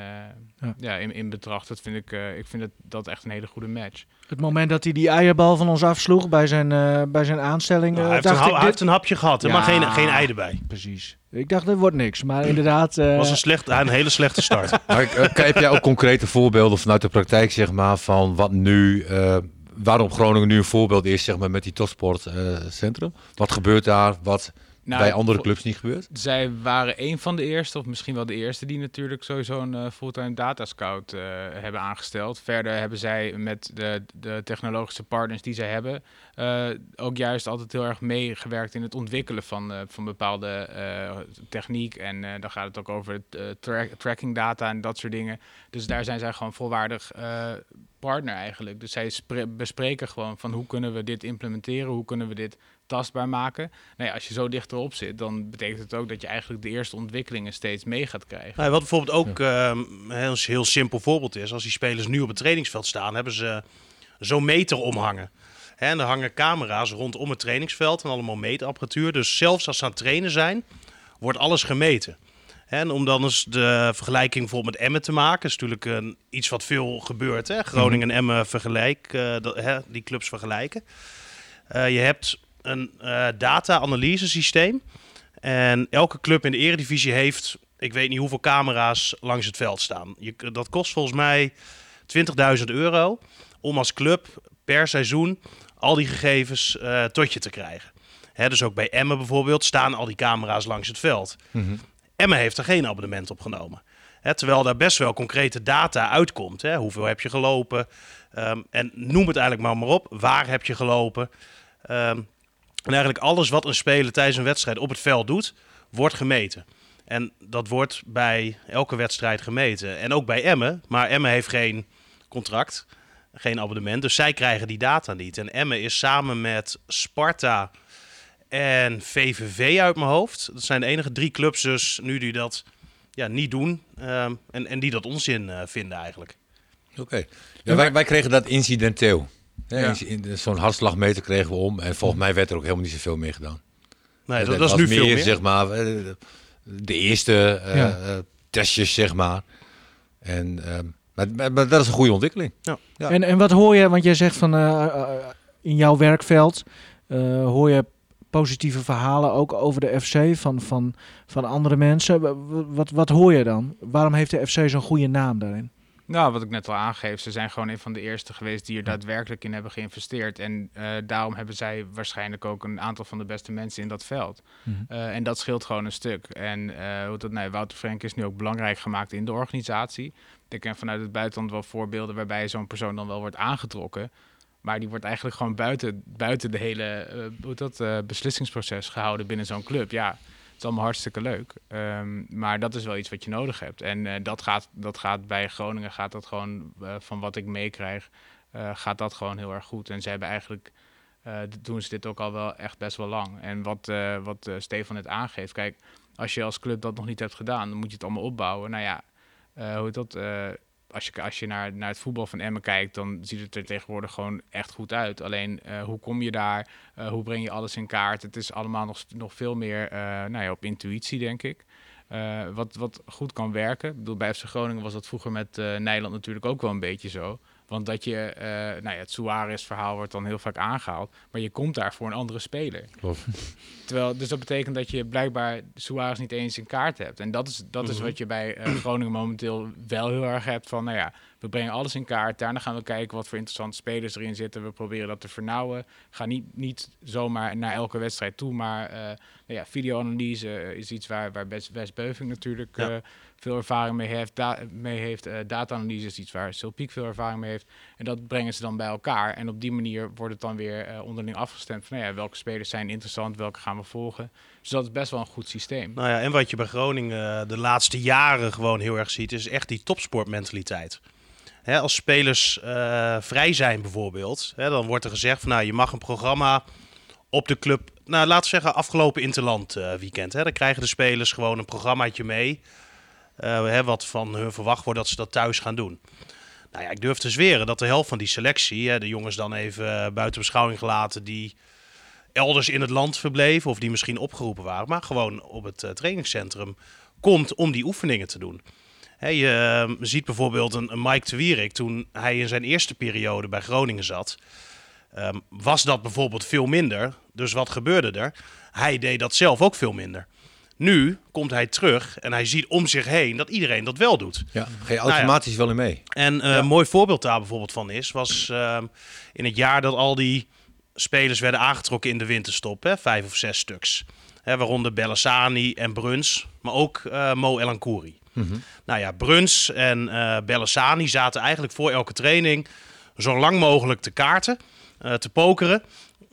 ja. in, in betracht. Dat vind ik, ik vind het, dat echt een hele goede match. Het moment dat hij die eierbal van ons afsloeg bij zijn, eh, bij zijn aanstelling. Nou, eh, hij, heeft een, dacht ha- ik, hij dit- heeft een hapje gehad, Ja. maar geen, geen ei erbij. Precies. Ik dacht, dit wordt niks. Maar inderdaad. eh, Het was een, slecht, een hele slechte start. *laughs* Maar eh, heb jij ook concrete voorbeelden vanuit de praktijk, zeg maar, van wat nu, eh, waarom Groningen nu een voorbeeld is, zeg maar, met die topsportcentrum? wat gebeurt daar, wat Nou, bij andere clubs niet gebeurt? Zij waren een van de eerste, of misschien wel de eerste, die natuurlijk sowieso een eh, fulltime data scout eh, hebben aangesteld. Verder hebben zij met de, de technologische partners die zij hebben, eh, ook juist altijd heel erg meegewerkt in het ontwikkelen van, van bepaalde techniek. En dan gaat het ook over het, tra- tracking data en dat soort dingen. Dus daar zijn zij gewoon volwaardig partner eigenlijk. Dus zij spre- bespreken gewoon van hoe kunnen we dit implementeren, hoe kunnen we dit tastbaar maken. Nou ja, als je zo dichterop zit, dan betekent het ook dat je eigenlijk de eerste ontwikkelingen steeds mee gaat krijgen. Nou, wat bijvoorbeeld ook ehm, een heel, simpel voorbeeld is, als die spelers nu op het trainingsveld staan, hebben ze zo'n meter omhangen. Hè, en er hangen camera's rondom het trainingsveld en allemaal meetapparatuur. Dus zelfs als ze aan het trainen zijn, wordt alles gemeten. En om dan eens de vergelijking bijvoorbeeld met Emmen te maken, is natuurlijk een, iets wat veel gebeurt. Hè? Groningen en Emmen vergelijk, eh, hè, die clubs vergelijken. Eh, je hebt een eh, data-analyse systeem. En elke club in de eredivisie heeft, ik weet niet hoeveel camera's langs het veld staan. Je, dat kost volgens mij 20.000 euro om als club per seizoen al die gegevens eh, tot je te krijgen. Hè, dus ook bij Emmen bijvoorbeeld staan al die camera's langs het veld. Emmen heeft er geen abonnement op genomen. Hè, terwijl daar best wel concrete data uitkomt. Hè. Hoeveel heb je gelopen? Ehm, en noem het eigenlijk maar, maar op. Waar heb je gelopen? Ehm, en eigenlijk alles wat een speler tijdens een wedstrijd op het veld doet, wordt gemeten. En dat wordt bij elke wedstrijd gemeten. En ook bij Emmen. Maar Emmen heeft geen contract, geen abonnement. Dus zij krijgen die data niet. En Emmen is samen met Sparta en VVV uit mijn hoofd. Dat zijn de enige drie clubs dus nu die dat ja, niet doen. ehm, en, en die dat onzin eh, vinden eigenlijk. Oké. Wij, wij kregen dat incidenteel. Ja. Zo'n hartslagmeter kregen we om. En volgens mij werd er ook helemaal niet zoveel meer gedaan. Nee, dat, was nu veel meer. zeg maar, eh, de eerste eh, Ja. eh, testjes, zeg maar. En, ehm, maar, maar, maar dat is een goede ontwikkeling. Ja. En, en wat hoor je, want jij zegt van in jouw werkveld eh, hoor je positieve verhalen ook over de FC van, van, van andere mensen. Wa- wa- Wat, wat hoor je dan? Waarom heeft de FC zo'n goede naam daarin? Nou, wat ik net al aangeef, ze zijn gewoon een van de eerste geweest die er daadwerkelijk in hebben geïnvesteerd. En eh, daarom hebben zij waarschijnlijk ook een aantal van de beste mensen in dat veld. Eh, en dat scheelt gewoon een stuk. En eh, hoe dat, nou, Wouter Frank is nu ook belangrijk gemaakt in de organisatie. Ik ken vanuit het buitenland wel voorbeelden waarbij zo'n persoon dan wel wordt aangetrokken. Maar die wordt eigenlijk gewoon buiten, buiten de hele hoe dat, beslissingsproces gehouden binnen zo'n club. Ja, allemaal hartstikke leuk. Ehm, maar dat is wel iets wat je nodig hebt. En eh, dat, gaat, dat gaat bij Groningen, gaat dat gewoon eh, van wat ik meekrijg, eh, gaat dat gewoon heel erg goed. En ze hebben eigenlijk, doen ze dit ook al wel echt best wel lang. En wat, wat Stefan net aangeeft, kijk, als je als club dat nog niet hebt gedaan, dan moet je het allemaal opbouwen. Nou ja, hoe dat? Als je, als je naar, naar het voetbal van Emmen kijkt, dan ziet het er tegenwoordig gewoon echt goed uit. Alleen, eh, hoe kom je daar? Eh, hoe breng je alles in kaart? Het is allemaal nog, nog veel meer eh, nou ja, op intuïtie, denk ik. Wat, wat goed kan werken. Ik bedoel, bij FC Groningen was dat vroeger met Nijland natuurlijk ook wel een beetje zo. Want dat je, eh, nou ja, het Suarez-verhaal wordt dan heel vaak aangehaald. Maar je komt daar voor een andere speler. Klopt. Terwijl, dus dat betekent dat je blijkbaar Suarez niet eens in kaart hebt. En dat is, dat is wat je bij eh, Groningen momenteel wel heel erg hebt. Van, nou ja, we brengen alles in kaart. Daarna gaan we kijken wat voor interessante spelers erin zitten. We proberen dat te vernauwen. Ga niet, niet zomaar naar elke wedstrijd toe. Maar eh, nou ja, videoanalyse eh, is iets waar, waar Wes, Wes Beuving natuurlijk Ja. eh, veel ervaring mee heeft. Da mee heeft eh, data-analyse is iets waar Silpiek veel ervaring mee heeft. En dat brengen ze dan bij elkaar. En op die manier wordt het dan weer onderling afgestemd. Van, nou ja, welke spelers zijn interessant, welke gaan we volgen. Dus dat is best wel een goed systeem. Nou ja, en wat je bij Groningen de laatste jaren gewoon heel erg ziet, is echt die topsportmentaliteit. Hè, als spelers eh, vrij zijn bijvoorbeeld, hè, dan wordt er gezegd van nou, je mag een programma op de club, nou laten we zeggen afgelopen interland eh, weekend. Hè, dan krijgen de spelers gewoon een programmaatje mee, eh, hè, wat van hun verwacht wordt dat ze dat thuis gaan doen. Nou ja, ik durf te zweren dat de helft van die selectie, hè, de jongens dan even buiten beschouwing gelaten, die elders in het land verbleven of die misschien opgeroepen waren, maar gewoon op het trainingscentrum komt om die oefeningen te doen. Je eh, ziet bijvoorbeeld een, een Mike de Wierik toen hij in zijn eerste periode bij Groningen zat. ehm, was dat bijvoorbeeld veel minder. Dus wat gebeurde er? Hij deed dat zelf ook veel minder. Nu komt hij terug en hij ziet om zich heen dat iedereen dat wel doet. Ja, ga je automatisch wel in mee. En eh, een mooi voorbeeld daar bijvoorbeeld van is, was ehm, in het jaar dat al die spelers werden aangetrokken in de winterstop, hè, vijf of zes stuks. Hè, waaronder Bellassani en Bruns, maar ook eh, Mo Elankouri. Nou ja, Bruns en Bellassani zaten eigenlijk voor elke training zo lang mogelijk te kaarten, eh, te pokeren.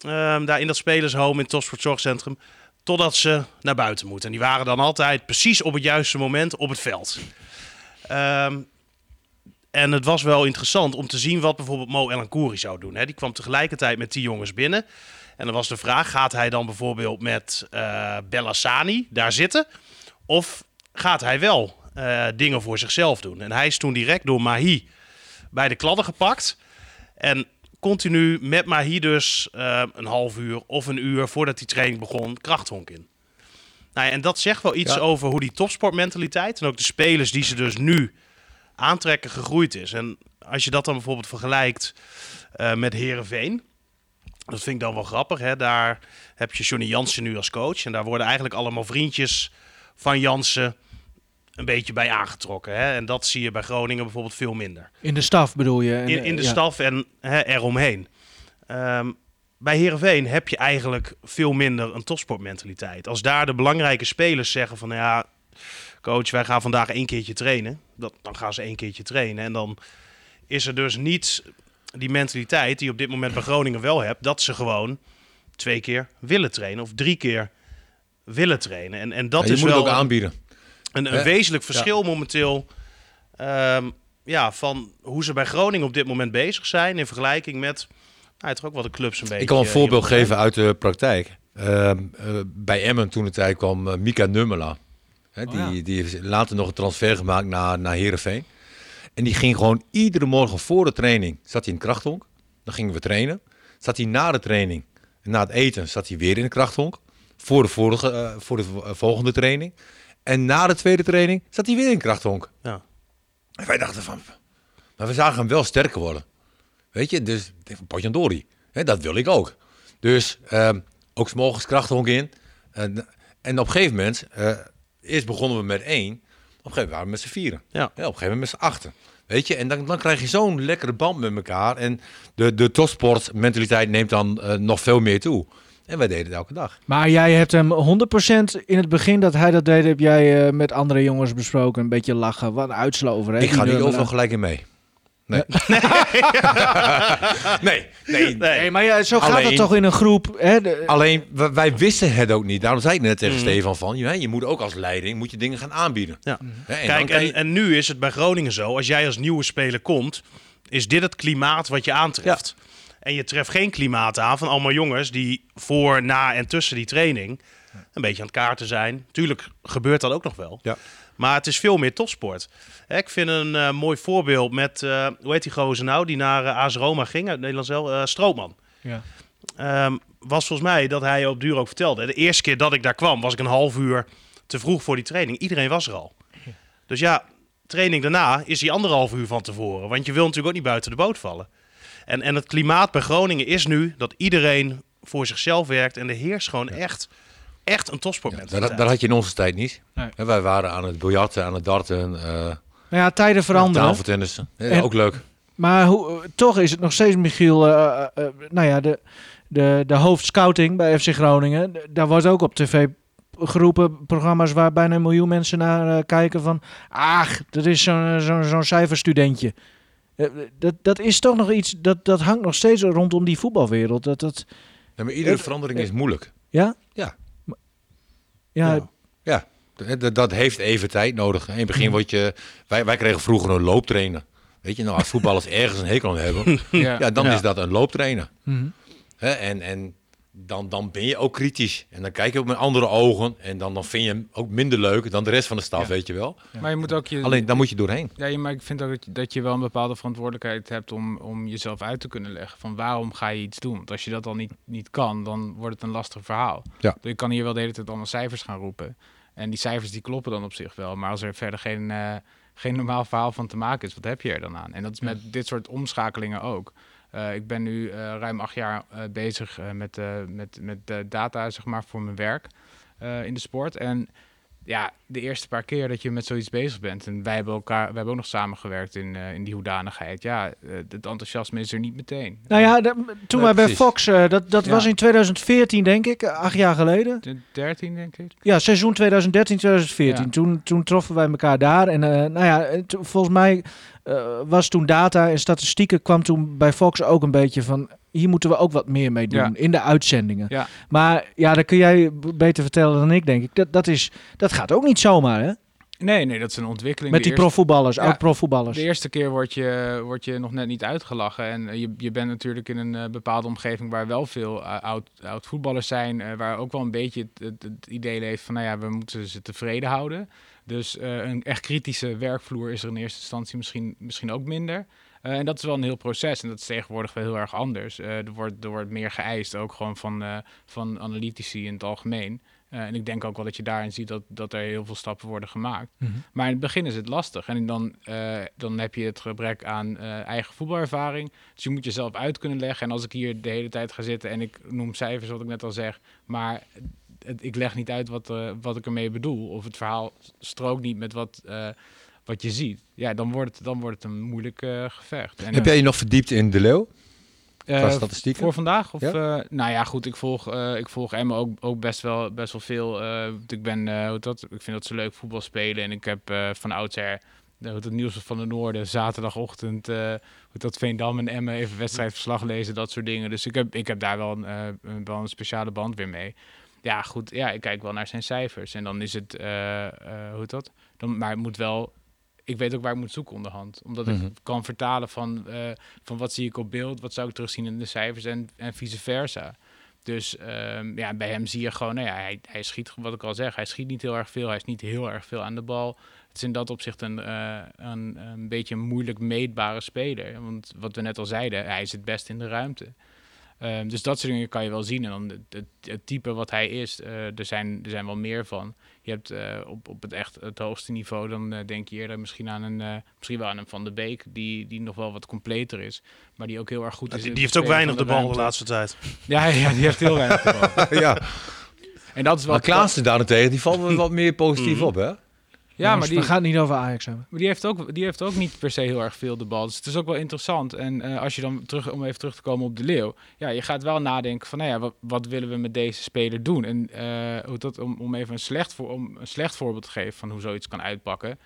ehm, daar in dat spelershome in het Topsport Zorgcentrum. Totdat ze naar buiten moeten. En die waren dan altijd precies op het juiste moment op het veld. Ehm, en het was wel interessant om te zien wat bijvoorbeeld Mo Elankouri zou doen. Hè. Die kwam tegelijkertijd met die jongens binnen. En dan was de vraag, gaat hij dan bijvoorbeeld met eh Bellassani daar zitten? Of gaat hij wel eh, dingen voor zichzelf doen? En hij is toen direct door Mahi bij de kladden gepakt. En continu met Mahi dus eh, een half uur of een uur voordat die training begon, krachthonk in. Nou ja, en dat zegt wel iets Ja. over hoe die topsportmentaliteit en ook de spelers die ze dus nu aantrekken gegroeid is. En als je dat dan bijvoorbeeld vergelijkt eh, met Herenveen, dat vind ik dan wel grappig. Hè? Daar heb je Johnny Jansen nu als coach. En daar worden eigenlijk allemaal vriendjes van Jansen een beetje bij aangetrokken. Hè? En dat zie je bij Groningen bijvoorbeeld veel minder. In de staf bedoel je? En, In, in de ja. staf en hè, eromheen. Ehm, bij Herenveen heb je eigenlijk veel minder een topsportmentaliteit. Als daar de belangrijke spelers zeggen van ja, coach, wij gaan vandaag één keertje trainen. Dat, dan gaan ze één keertje trainen. En dan is er dus niet die mentaliteit die je op dit moment bij Groningen wel hebt, dat ze gewoon twee keer willen trainen of drie keer willen trainen. En, en dat Ja, je is moet wel het ook een- aanbieden. Een, wezenlijk verschil momenteel ehm, ja, van hoe ze bij Groningen op dit moment bezig zijn in vergelijking met nou, toch ook wel de clubs een beetje. Ik kan een voorbeeld geven uit de praktijk. Ehm, eh, bij Emmen toen de tijd kwam eh, Mika Nummela. Hè, die, Oh, ja. die heeft later nog een transfer gemaakt naar, naar Heerenveen. En die ging gewoon iedere morgen voor de training, zat hij in het krachthonk. Dan gingen we trainen. Zat hij na de training, en na het eten, zat hij weer in het krachthonk. Voor de, vorige, eh, voor de volgende training. En na de tweede training zat hij weer in krachthonk. Ja. En wij dachten van, maar we zagen hem wel sterker worden. Weet je, dus Potjandori, hè, dat wil ik ook. Dus ehm, ook 's morgens krachthonk in. En, en op een gegeven moment, eh, eerst begonnen we met één. Op een gegeven moment waren we met z'n vieren. Ja. op een gegeven moment met z'n achten. Weet je, en dan, dan krijg je zo'n lekkere band met elkaar. En de, de topsportmentaliteit neemt dan eh, nog veel meer toe. En wij deden het elke dag. Maar jij hebt hem 100% in het begin dat hij dat deed, heb jij eh, met andere jongens besproken. Een beetje lachen, wat. Hè? ik ga Die niet overal gelijk in mee. *laughs* Nee. nee, nee, Nee, maar ja, zo gaat Alleen- het toch in een groep. Hè? De- Alleen, wij, wij wisten het ook niet. Daarom zei ik net tegen Mm. Stefan van... Je, je moet ook als leiding moet je dingen gaan aanbieden. Ja. Hè, en Kijk, je- en nu is het bij Groningen zo, als jij als nieuwe speler komt, is dit het klimaat wat je aantreft. En je treft geen klimaat aan van allemaal jongens die voor, na en tussen die training een beetje aan het kaarten zijn. Tuurlijk gebeurt dat ook nog wel. Ja. Maar het is veel meer topsport. Hè, Ik vind een eh, mooi voorbeeld met, eh, hoe heet die gozer nou, die naar eh, AS Roma ging uit Nederland zelf, eh, Strootman. Ja. Ehm, was volgens mij dat hij op duur ook vertelde. De eerste keer dat ik daar kwam, was ik een half uur te vroeg voor die training. Iedereen was er al. Dus ja, training daarna is die anderhalf uur van tevoren. Want je wil natuurlijk ook niet buiten de boot vallen. En, en het klimaat bij Groningen is nu dat iedereen voor zichzelf werkt. En er heerst gewoon echt, echt een topsport dat, dat had je in onze tijd niet. Nee. Wij waren aan het biljarten, aan het darten, eh Maar ja, tijden veranderen. tafeltennissen. En- Ook leuk. Maar hoe, toch is het nog steeds, Michiel, eh, eh, eh, nou ja, de, de, de hoofdscouting bij FC Groningen. Daar wordt ook op tv geroepen, programma's waar bijna een miljoen mensen naar eh, kijken van... Ach, dat is zo'n zo'n zo'n cijferstudentje. Eh, dat, dat is toch nog iets, dat, dat hangt nog steeds rondom die voetbalwereld. Dat, dat, Ja, maar iedere Eh, verandering is moeilijk. ja? Ja. Ja, Ja. Ja, dat, dat heeft even tijd nodig. In het begin word je... Wij, wij kregen vroeger een looptrainer. Weet je, nou, als voetballers *laughs* ergens een hekel aan hebben... Ja. ja, dan Ja. is dat een looptrainer. Mhm. Hè, en en dan, dan ben je ook kritisch. En dan kijk je ook met andere ogen. En dan, dan vind je hem ook minder leuk dan de rest van de staf, weet je wel. Maar je moet ook je... Alleen, dan moet je doorheen. Ja, maar ik vind ook dat je, dat je wel een bepaalde verantwoordelijkheid hebt om, om jezelf uit te kunnen leggen. Van waarom ga je iets doen? Want als je dat dan niet, niet kan, dan wordt het een lastig verhaal. Ja. Je kan hier wel de hele tijd allemaal cijfers gaan roepen. En die cijfers die kloppen dan op zich wel. Maar als er verder geen, eh, geen normaal verhaal van te maken is, wat heb je er dan aan? En dat is met dit soort omschakelingen ook. Eh, ik ben nu eh, ruim acht jaar eh, bezig met, met, met data zeg maar, voor mijn werk in de sport. En ja, de eerste paar keer dat je met zoiets bezig bent. En wij hebben elkaar, we hebben ook nog samengewerkt in, eh, in die hoedanigheid. Ja, eh, het enthousiasme is er niet meteen. Nou ja, de- toen Ja, wij bij. Fox, eh, dat, dat Ja. was in 2014 denk ik, acht jaar geleden. De 13 denk ik. Ja, seizoen 2013, 2014. Ja. Toen, toen troffen wij elkaar daar. En eh, nou ja, volgens mij eh, was toen data en statistieken kwam toen bij Fox ook een beetje van... Hier moeten we ook wat meer mee doen Ja. in de uitzendingen. Ja. Maar ja, dat kun jij beter vertellen dan ik, denk ik. Dat, dat, is, dat gaat ook niet zomaar, hè? Nee, nee, dat is een ontwikkeling. Met die eerste- profvoetballers, Ja, oud-profvoetballers. De eerste keer word je, word je nog net niet uitgelachen. En eh, je, je bent natuurlijk in een eh, bepaalde omgeving waar wel veel eh, oud, oud voetballers zijn. waar ook wel een beetje het, het, het idee leeft van, nou ja, we moeten ze tevreden houden. Dus een echt kritische werkvloer is er in eerste instantie misschien, misschien ook minder. Eh, en dat is wel een heel proces en dat is tegenwoordig wel heel erg anders. Eh, er, wordt, er wordt meer geëist, ook gewoon van, eh, van analytici in het algemeen. En ik denk ook wel dat je daarin ziet dat, dat er heel veel stappen worden gemaakt. Mhm. Maar in het begin is het lastig. En dan, dan heb je het gebrek aan eigen voetbalervaring. Dus je moet jezelf uit kunnen leggen. En als ik hier de hele tijd ga zitten en ik noem cijfers, wat ik net al zeg. Maar het, ik leg niet uit wat, wat ik ermee bedoel. Of het verhaal strookt niet met wat, wat je ziet. Ja, dan wordt het, dan wordt het een moeilijk eh, gevecht. En, Heb jij je nog verdiept in De Leeuw? eh, qua statistieken? Voor vandaag? Of, Ja? eh, nou ja, goed. Ik volg, ik volg Emma ook, ook best, wel, best wel veel. ik, ben, hoe dat, ik vind dat ze leuk voetbal spelen. En ik heb van oudsher het nieuws van de Noorden. Zaterdagochtend. hoe heet dat Veendam en Emma even wedstrijdverslag lezen. Dat soort dingen. Dus ik heb, ik heb daar wel een, wel een speciale band weer mee. Ja, goed. Ja, ik kijk wel naar zijn cijfers. En dan is het, eh, hoe dat? Dan, maar het moet wel ik weet ook waar ik moet zoeken onderhand. Omdat Mhm. ik kan vertalen van, eh, van wat zie ik op beeld, wat zou ik terugzien in de cijfers en, en vice versa. Dus ehm, ja, bij hem zie je gewoon, nou ja, hij, hij schiet, wat ik al zeg, hij schiet niet heel erg veel. Hij is niet heel erg veel aan de bal. Het is in dat opzicht een, eh, een, een beetje een moeilijk meetbare speler. Want wat we net al zeiden, hij is het best in de ruimte. Ehm, dus dat soort dingen kan je wel zien. En dan het, het, het type wat hij is, eh, er, zijn, er zijn wel meer van. Je hebt eh, op, op het echt het hoogste niveau, dan eh, denk je eerder misschien aan een, eh, misschien wel aan een Van de Beek, die, die nog wel wat completer is. Maar die ook heel erg goed is. Die, heeft ook weinig van de bal de laatste tijd. Ja, ja, die heeft heel weinig de bal. *laughs* ja. En dat is wel Maar Klaassen daarentegen, die valt me *laughs* wat meer positief Mhm. op, hè? Ja, maar we die, gaan het niet over Ajax hebben. Maar die heeft, ook, die heeft ook niet per se heel erg veel de bal. Dus het is ook wel interessant. En eh, als je dan terug, om even terug te komen op de Leeuw. Ja, je gaat wel nadenken van, nou ja, wat, wat willen we met deze speler doen? En eh, hoe dat, om, om even een slecht, voor, om een slecht voorbeeld te geven van hoe zoiets kan uitpakken.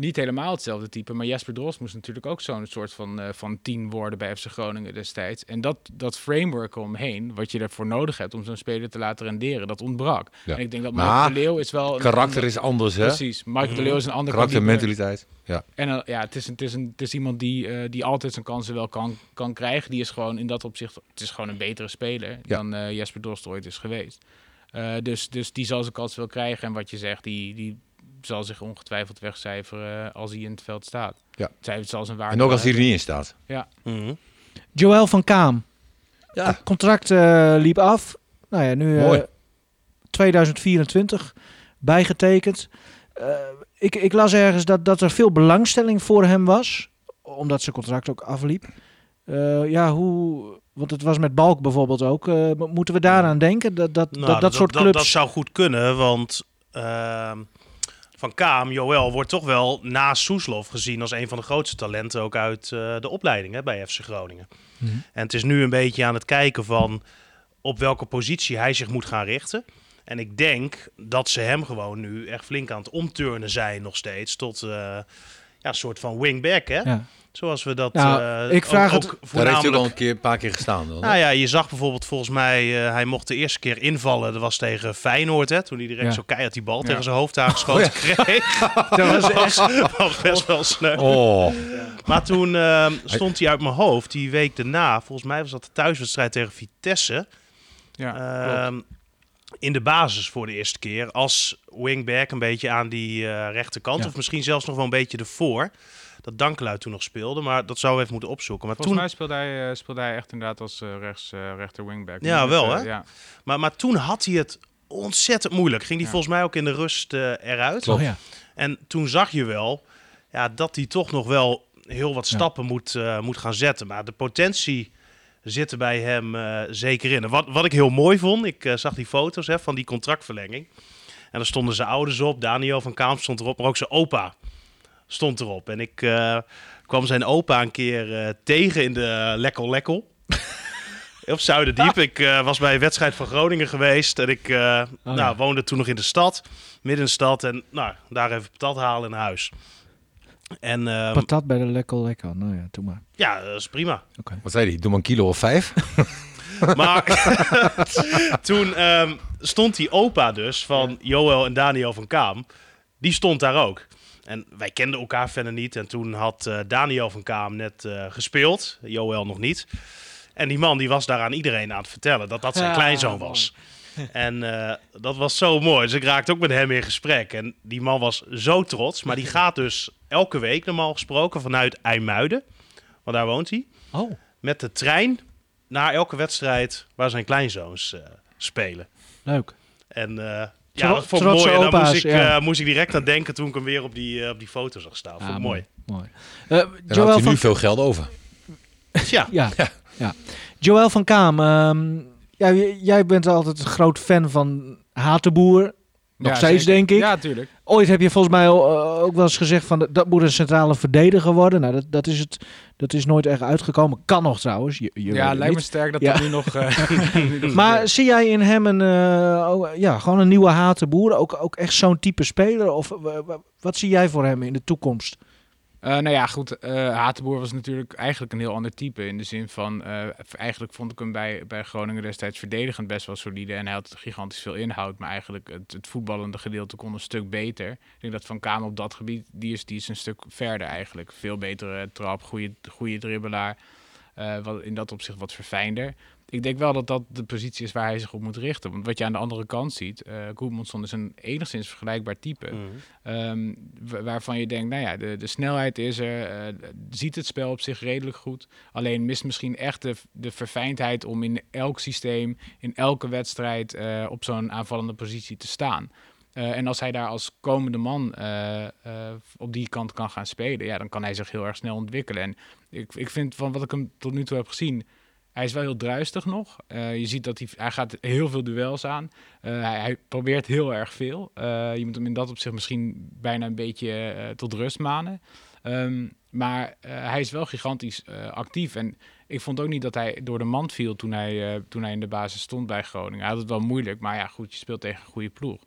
Niet helemaal hetzelfde type, maar Jesper Drost moest natuurlijk ook zo'n soort van, eh van tien worden bij FC Groningen destijds. En dat, dat framework omheen, wat je ervoor nodig hebt om zo'n speler te laten renderen, dat ontbrak. Ja. En ik denk dat Maar Mike de Leeuw is wel... een Karakter ander- is anders, hè? Precies, Mike de Leeuw is een ander Karakter mentaliteit. Ja. En eh, ja, het is, een, het, is een, het is iemand die, eh, die altijd zijn kansen wel kan, kan krijgen. Die is gewoon in dat opzicht, het is gewoon een betere speler Ja. dan Jesper Drost ooit is geweest. Dus, dus die zal zijn kans wel krijgen. En wat je zegt, die, die zal zich ongetwijfeld wegcijferen eh, als hij in het veld staat. Ja. Zij zal zijn waarde En ook als hij er niet in staat. Mhm. Joël van Kaam. Ja. Contract eh, liep af. Nou ja, nu eh, Mooi. 2024 bijgetekend. Eh, ik, ik las ergens dat, dat er veel belangstelling voor hem was, omdat zijn contract ook afliep. Eh, ja, hoe, want het was met Balk bijvoorbeeld ook. Eh, mo- moeten we daaraan denken? Dat dat, Nou, dat, dat soort dat, clubs. dat zou goed kunnen, want ehm, Van Kaam, Joël, wordt toch wel naast Soeslof gezien als een van de grootste talenten ook uit eh, de opleiding hè, bij FC Groningen. Mhm. En het is nu een beetje aan het kijken van op welke positie hij zich moet gaan richten. En ik denk dat ze hem gewoon nu echt flink aan het omturnen zijn nog steeds tot eh, ja, een soort van wingback, hè? Ja. Zoals we dat Nou, eh, ik vraag ook, het- ook Daar heeft al voornamelijk een, keer, een paar keer gestaan. Dan, nou ja, je zag bijvoorbeeld volgens mij, eh, hij mocht de eerste keer invallen. Dat was tegen Feyenoord, hè, toen hij direct Ja. zo keihard die bal Ja. tegen zijn hoofd aangeschoten kreeg. *laughs* Dat was echt- was, best wel snel. Oh, Maar toen eh, stond hij uit mijn hoofd, die week daarna, volgens mij was dat de thuiswedstrijd tegen Vitesse, Ja, ehm, in de basis voor de eerste keer. Als wingback een beetje aan die eh, rechterkant, Ja. of misschien zelfs nog wel een beetje ervoor. Dat Dankeluid toen nog speelde, maar dat zou we even moeten opzoeken. Maar Volgens toen, mij speelde hij, eh, speelde hij echt inderdaad als eh, rechts, eh, rechter wingback. Ja, Met, wel, hè? Ja. Maar, maar toen had hij het ontzettend moeilijk. Ging die Ja. volgens mij ook in de rust eh, eruit. Oh ja. En toen zag je wel ja, dat hij toch nog wel heel wat Ja. stappen moet, eh, moet gaan zetten. Maar de potentie zit er bij hem eh, zeker in. En wat, wat ik heel mooi vond, ik zag die foto's hè, van die contractverlenging. En daar stonden zijn ouders op. Daniel van Kaam stond erop, maar ook zijn opa stond erop. En ik eh, kwam zijn opa een keer eh, tegen in de Lekkel Lekkel. *laughs* Op Zuiderdiep. Ik eh, was bij een wedstrijd van Groningen geweest. En ik eh, Oh, nou, ja. woonde toen nog in de stad. Midden in de stad. En nou, daar even patat halen in huis. En ehm, Patat bij de Lekkel Lekker. Nou ja, doe maar. ja, dat is prima. Wat zei hij? Doe maar een kilo of vijf. *laughs* Maar *laughs* toen ehm, stond die opa dus van Joël en Daniel van Kaam. Die stond daar ook. En wij kenden elkaar verder niet. En toen had eh, Daniel van Kaam net eh, gespeeld. Joël nog niet. En die man die was daar aan iedereen aan het vertellen dat dat zijn Ja, kleinzoon was. En eh, dat was zo mooi. Dus ik raakte ook met hem in gesprek. En die man was zo trots. Maar die gaat dus elke week normaal gesproken vanuit IJmuiden. Want daar woont hij Oh. met de trein naar elke wedstrijd waar zijn kleinzoons spelen. Leuk. En ja, Tro- dat vond ik mooi. En daar moest ik, ja. eh, moest ik direct aan denken toen ik hem weer op die, eh, op die foto zag staan. Vond ik Ah, mooi. mooi. Eh, Dan had Joël hij van nu veel geld over. Ja, Ja, ja. Joël van Kaam, ehm, ja, j- jij bent altijd een groot fan van Hatenboer. Nog Ja, steeds, zeker. denk ik. Ja, tuurlijk. Ooit heb je volgens mij eh, ook wel eens gezegd van dat moet een centrale verdediger worden. Nou, dat, dat, is, het, dat is nooit echt uitgekomen. Kan nog trouwens. Je, je Ja, lijkt me sterk dat Ja. dat nu nog... eh, *laughs* *laughs* Maar zie jij in hem een, eh, ja, gewoon een nieuwe Hatenboer? Ook, ook echt zo'n type speler? Of wa- wat zie jij voor hem in de toekomst? Eh, nou ja, goed. eh Hatenboer was natuurlijk eigenlijk een heel ander type. In de zin van, eh, eigenlijk vond ik hem bij, bij Groningen destijds verdedigend best wel solide. En hij had gigantisch veel inhoud. Maar eigenlijk het, het voetballende gedeelte kon een stuk beter. Ik denk dat Van Kamer op dat gebied, die is, die is een stuk verder eigenlijk. Veel betere trap, goede, goede dribbelaar. wat, in dat opzicht wat verfijnder. Ik denk wel dat dat de positie is waar hij zich op moet richten. Want wat je aan de andere kant ziet, Goedmanson is een enigszins vergelijkbaar type. Mhm. Ehm, wa- waarvan je denkt, nou ja, de, de snelheid is er, eh, ziet het spel op zich redelijk goed. Alleen mist misschien echt de, de verfijndheid om in elk systeem, in elke wedstrijd eh, op zo'n aanvallende positie te staan. En als hij daar als komende man op die kant kan gaan spelen, ja, dan kan hij zich heel erg snel ontwikkelen. En ik, ik vind van wat ik hem tot nu toe heb gezien, hij is wel heel druistig nog. Eh, je ziet dat hij, hij gaat heel veel duels aan. Eh, hij, probeert heel erg veel. Eh, je moet hem in dat opzicht misschien bijna een beetje tot rust manen. Ehm, maar hij is wel gigantisch actief. En ik vond ook niet dat hij door de mand viel toen hij, toen hij in de basis stond bij Groningen. Hij had het wel moeilijk, maar ja, goed, je speelt tegen een goede ploeg.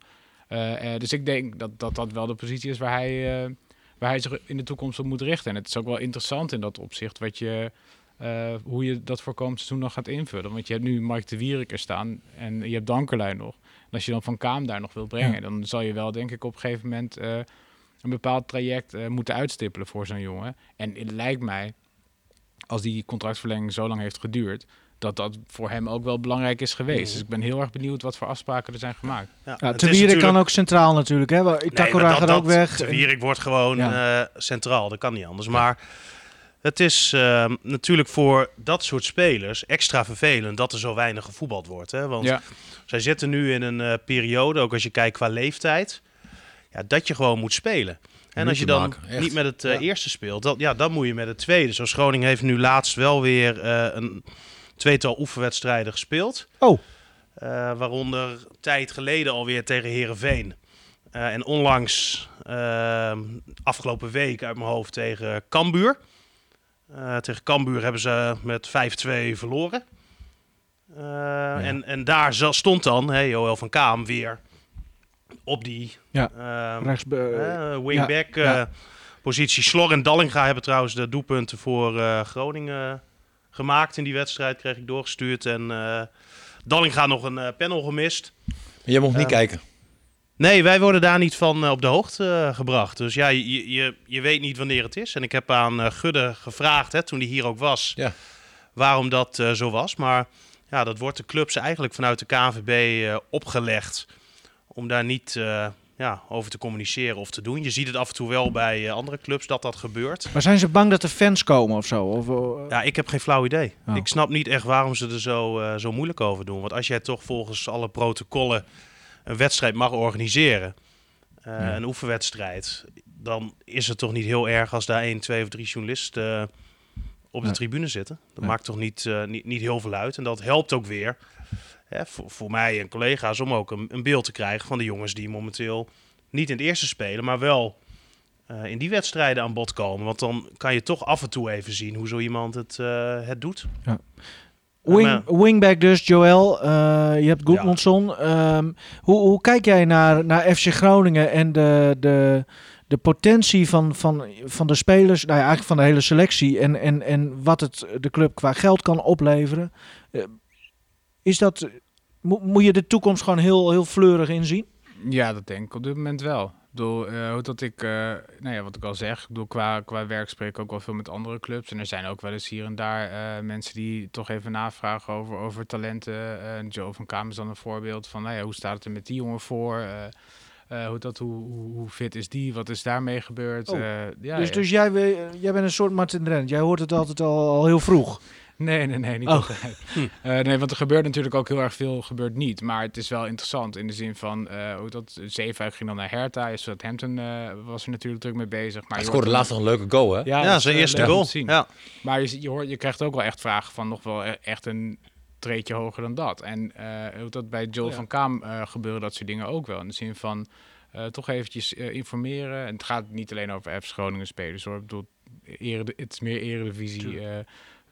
Dus ik denk dat, dat dat wel de positie is waar hij, waar hij zich in de toekomst op moet richten. En het is ook wel interessant in dat opzicht wat je, eh, hoe je dat voor komend seizoen nog gaat invullen. Want je hebt nu Mark de Wierik er staan en je hebt Dankerlui nog. En als je dan Van Kaam daar nog wilt brengen, Ja. dan zal je wel denk ik op een gegeven moment eh, een bepaald traject eh, moeten uitstippelen voor zo'n jongen. En het lijkt mij, als die contractverlenging zo lang heeft geduurd, dat dat voor hem ook wel belangrijk is geweest. Dus ik ben heel erg benieuwd wat voor afspraken er zijn gemaakt. Ja, Ja, natuurlijk- kan ook centraal natuurlijk. Hè? Wel, Nee, gaat dat- ook weg. Te Wierik wordt gewoon Ja. eh, centraal. Dat kan niet anders. Maar het is eh, natuurlijk voor dat soort spelers extra vervelend dat er zo weinig gevoetbald wordt. Hè? Want Ja. zij zitten nu in een eh, periode, ook als je kijkt qua leeftijd, ja, dat je gewoon moet spelen. En als je dan maken, niet met het eh, Ja. eerste speelt, dan, ja, dan moet je met het tweede. Zoals Groningen heeft nu laatst wel weer eh, een tweetal oefenwedstrijden gespeeld. Oh. Waaronder tijd geleden alweer tegen Herenveen. en onlangs, eh, afgelopen week uit mijn hoofd tegen Cambuur. Eh, tegen Cambuur hebben ze met 5-2 verloren. Eh, en, en daar stond dan hey, Joël van Kaam weer op die Ja, ehm, Rechts, eh, wingback ja, ja. eh, positie. Slor en Dallinga hebben trouwens de doelpunten voor eh, Groningen gemaakt in die wedstrijd. Kreeg ik doorgestuurd. En eh Dallinga nog een eh, panel gemist. Jij mocht niet Ja. kijken. Nee, wij worden daar niet van eh, op de hoogte eh, gebracht. Dus ja, je, je, je weet niet wanneer het is. En ik heb aan eh, Gudde gevraagd, hè, toen hij hier ook was, Ja. waarom dat zo was. Maar ja, dat wordt de clubs eigenlijk vanuit de KNVB opgelegd om daar niet ja, over te communiceren of te doen. Je ziet het af en toe wel bij andere clubs dat dat gebeurt. Maar zijn ze bang dat er fans komen of zo? Of, Ja, ik heb geen flauw idee. Oh. Ik snap niet echt waarom ze er zo, zo moeilijk over doen. Want als jij toch volgens alle protocollen een wedstrijd mag organiseren, eh, Ja. een oefenwedstrijd, dan is het toch niet heel erg als daar één, twee of drie journalisten eh, op de Nee. tribune zitten. Dat Nee. maakt toch niet, eh, niet, niet heel veel uit. En dat helpt ook weer hè, voor, voor mij en collega's om ook een, een beeld te krijgen van de jongens die momenteel niet in het eerste spelen, maar wel in die wedstrijden aan bod komen. Want dan kan je toch af en toe even zien hoe zo iemand het, het doet. Wing, wingback dus, Joël. Eh, je hebt Goedmondson. Ehm, hoe, hoe kijk jij naar, naar FC Groningen en de, de, de potentie van, van, van de spelers, nou ja, eigenlijk van de hele selectie en, en, en wat het de club qua geld kan opleveren? Eh, is dat, mo- moet je de toekomst gewoon heel, heel fleurig inzien? Ja, dat denk ik op dit moment wel. Bedoel, hoe dat ik, eh, nou ja, wat ik al zeg, ik bedoel, qua, qua werk spreek ik ook wel veel met andere clubs. En er zijn ook wel eens hier en daar eh, mensen die toch even navragen over, over talenten. Joe van Kamer is dan een voorbeeld van, nou ja, hoe staat het er met die jongen voor? Hoe, dat, hoe, hoe, fit is die? Wat is daarmee gebeurd? Oh, ja, dus ja. dus jij, jij bent een soort Martin Drent. Jij hoort het altijd al, al heel vroeg. Nee, nee, nee, niet Oh. altijd. Eh, nee, want er gebeurt natuurlijk ook heel erg veel, gebeurt niet. Maar het is wel interessant in de zin van, eh hoe dat, Zeefuik ging dan naar Hertha, Southampton eh was er natuurlijk druk mee bezig. Maar Hij je scoorde laatst nog een leuke goal, hè? Ja, Ja, dat is, zijn eerste goal. Ja. Maar je, je, hoort, je krijgt ook wel echt vragen van nog wel e- echt een treetje hoger dan dat. En eh, hoe dat bij Joel Ja. van Kaam eh gebeuren dat soort dingen ook wel. In de zin van eh, toch eventjes informeren. En het gaat niet alleen over FC Groningen spelers hoor. Ik bedoel, het is meer eredivisie eh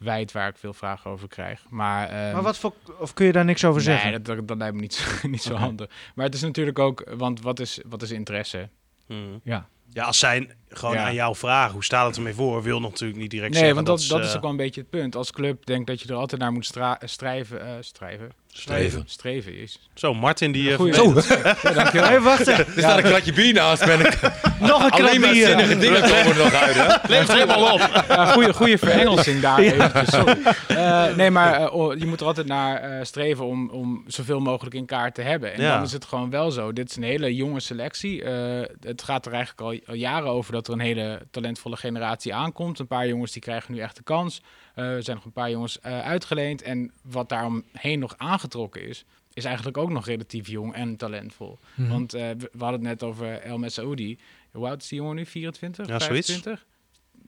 wijd waar ik veel vragen over krijg. Maar, ehm, Maar wat voor, of kun je daar niks over zeggen? Nee, dat, dat, dat lijkt me niet, zo- *laughs* niet zo Oké. handig. Maar het is natuurlijk ook, want wat is, wat is interesse? Mhm. Ja. Ja, als zij gewoon Ja. aan jou vragen, hoe staat het ermee voor, wil natuurlijk niet direct Nee, zeggen. want dat, dat is ook wel een beetje het punt. Als club denk dat je er altijd naar moet stra- strijven. eh, strijven? Streven. Streven is. Zo, Martin die... eh, Goeie-. *laughs* Ja, dankjewel. Hey, wacht even. Er staat een kratje bier naast, ben ik. *laughs* Nog een Alleen maar krabbier. zinnige dingen komen er nog uit, hè? Helemaal op. Ja, goede, goede verengelsing daar. sorry. *laughs* Eh, nee, maar eh, oh, je moet er altijd naar eh, streven om, om zoveel mogelijk in kaart te hebben. En Ja. dan is het gewoon wel zo. Dit is een hele jonge selectie. Eh, het gaat er eigenlijk al, al jaren over dat er een hele talentvolle generatie aankomt. Een paar jongens die krijgen nu echt de kans. Eh, er zijn nog een paar jongens eh, uitgeleend. En wat daaromheen nog aangetrokken is, is eigenlijk ook nog relatief jong en talentvol. Mhm. Want eh, we, we hadden het net over El Messaoudi. Hoe oud is die jongen nu? 24? Ja, zoiets. 25?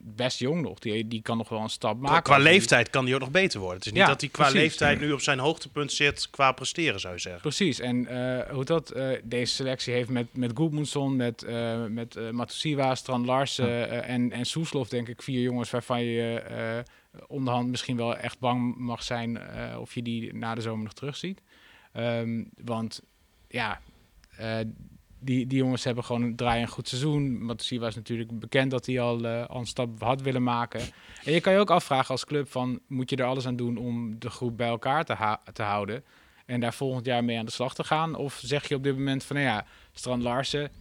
Best jong nog. Die, die kan nog wel een stap Qua, maken. qua hij- leeftijd kan die ook nog beter worden. Het is niet Ja, dat hij qua precies. leeftijd nu op zijn hoogtepunt zit qua presteren, zou je zeggen. Precies. En hoe dat, deze selectie heeft met, met Goedmundsson, met, met Matusiwa, Strand Larsen en, en Soeslof, denk ik, vier jongens waarvan je onderhand misschien wel echt bang mag zijn eh, of je die na de zomer nog terugziet. Ehm, want ja, eh, die, die jongens hebben gewoon een draai een goed seizoen. Matusiwa is natuurlijk bekend dat hij al, eh, al een stap had willen maken. En je kan je ook afvragen als club van, moet je er alles aan doen om de groep bij elkaar te, te houden? En daar volgend jaar mee aan de slag te gaan? Of zeg je op dit moment van, nou ja, Strand Larsen...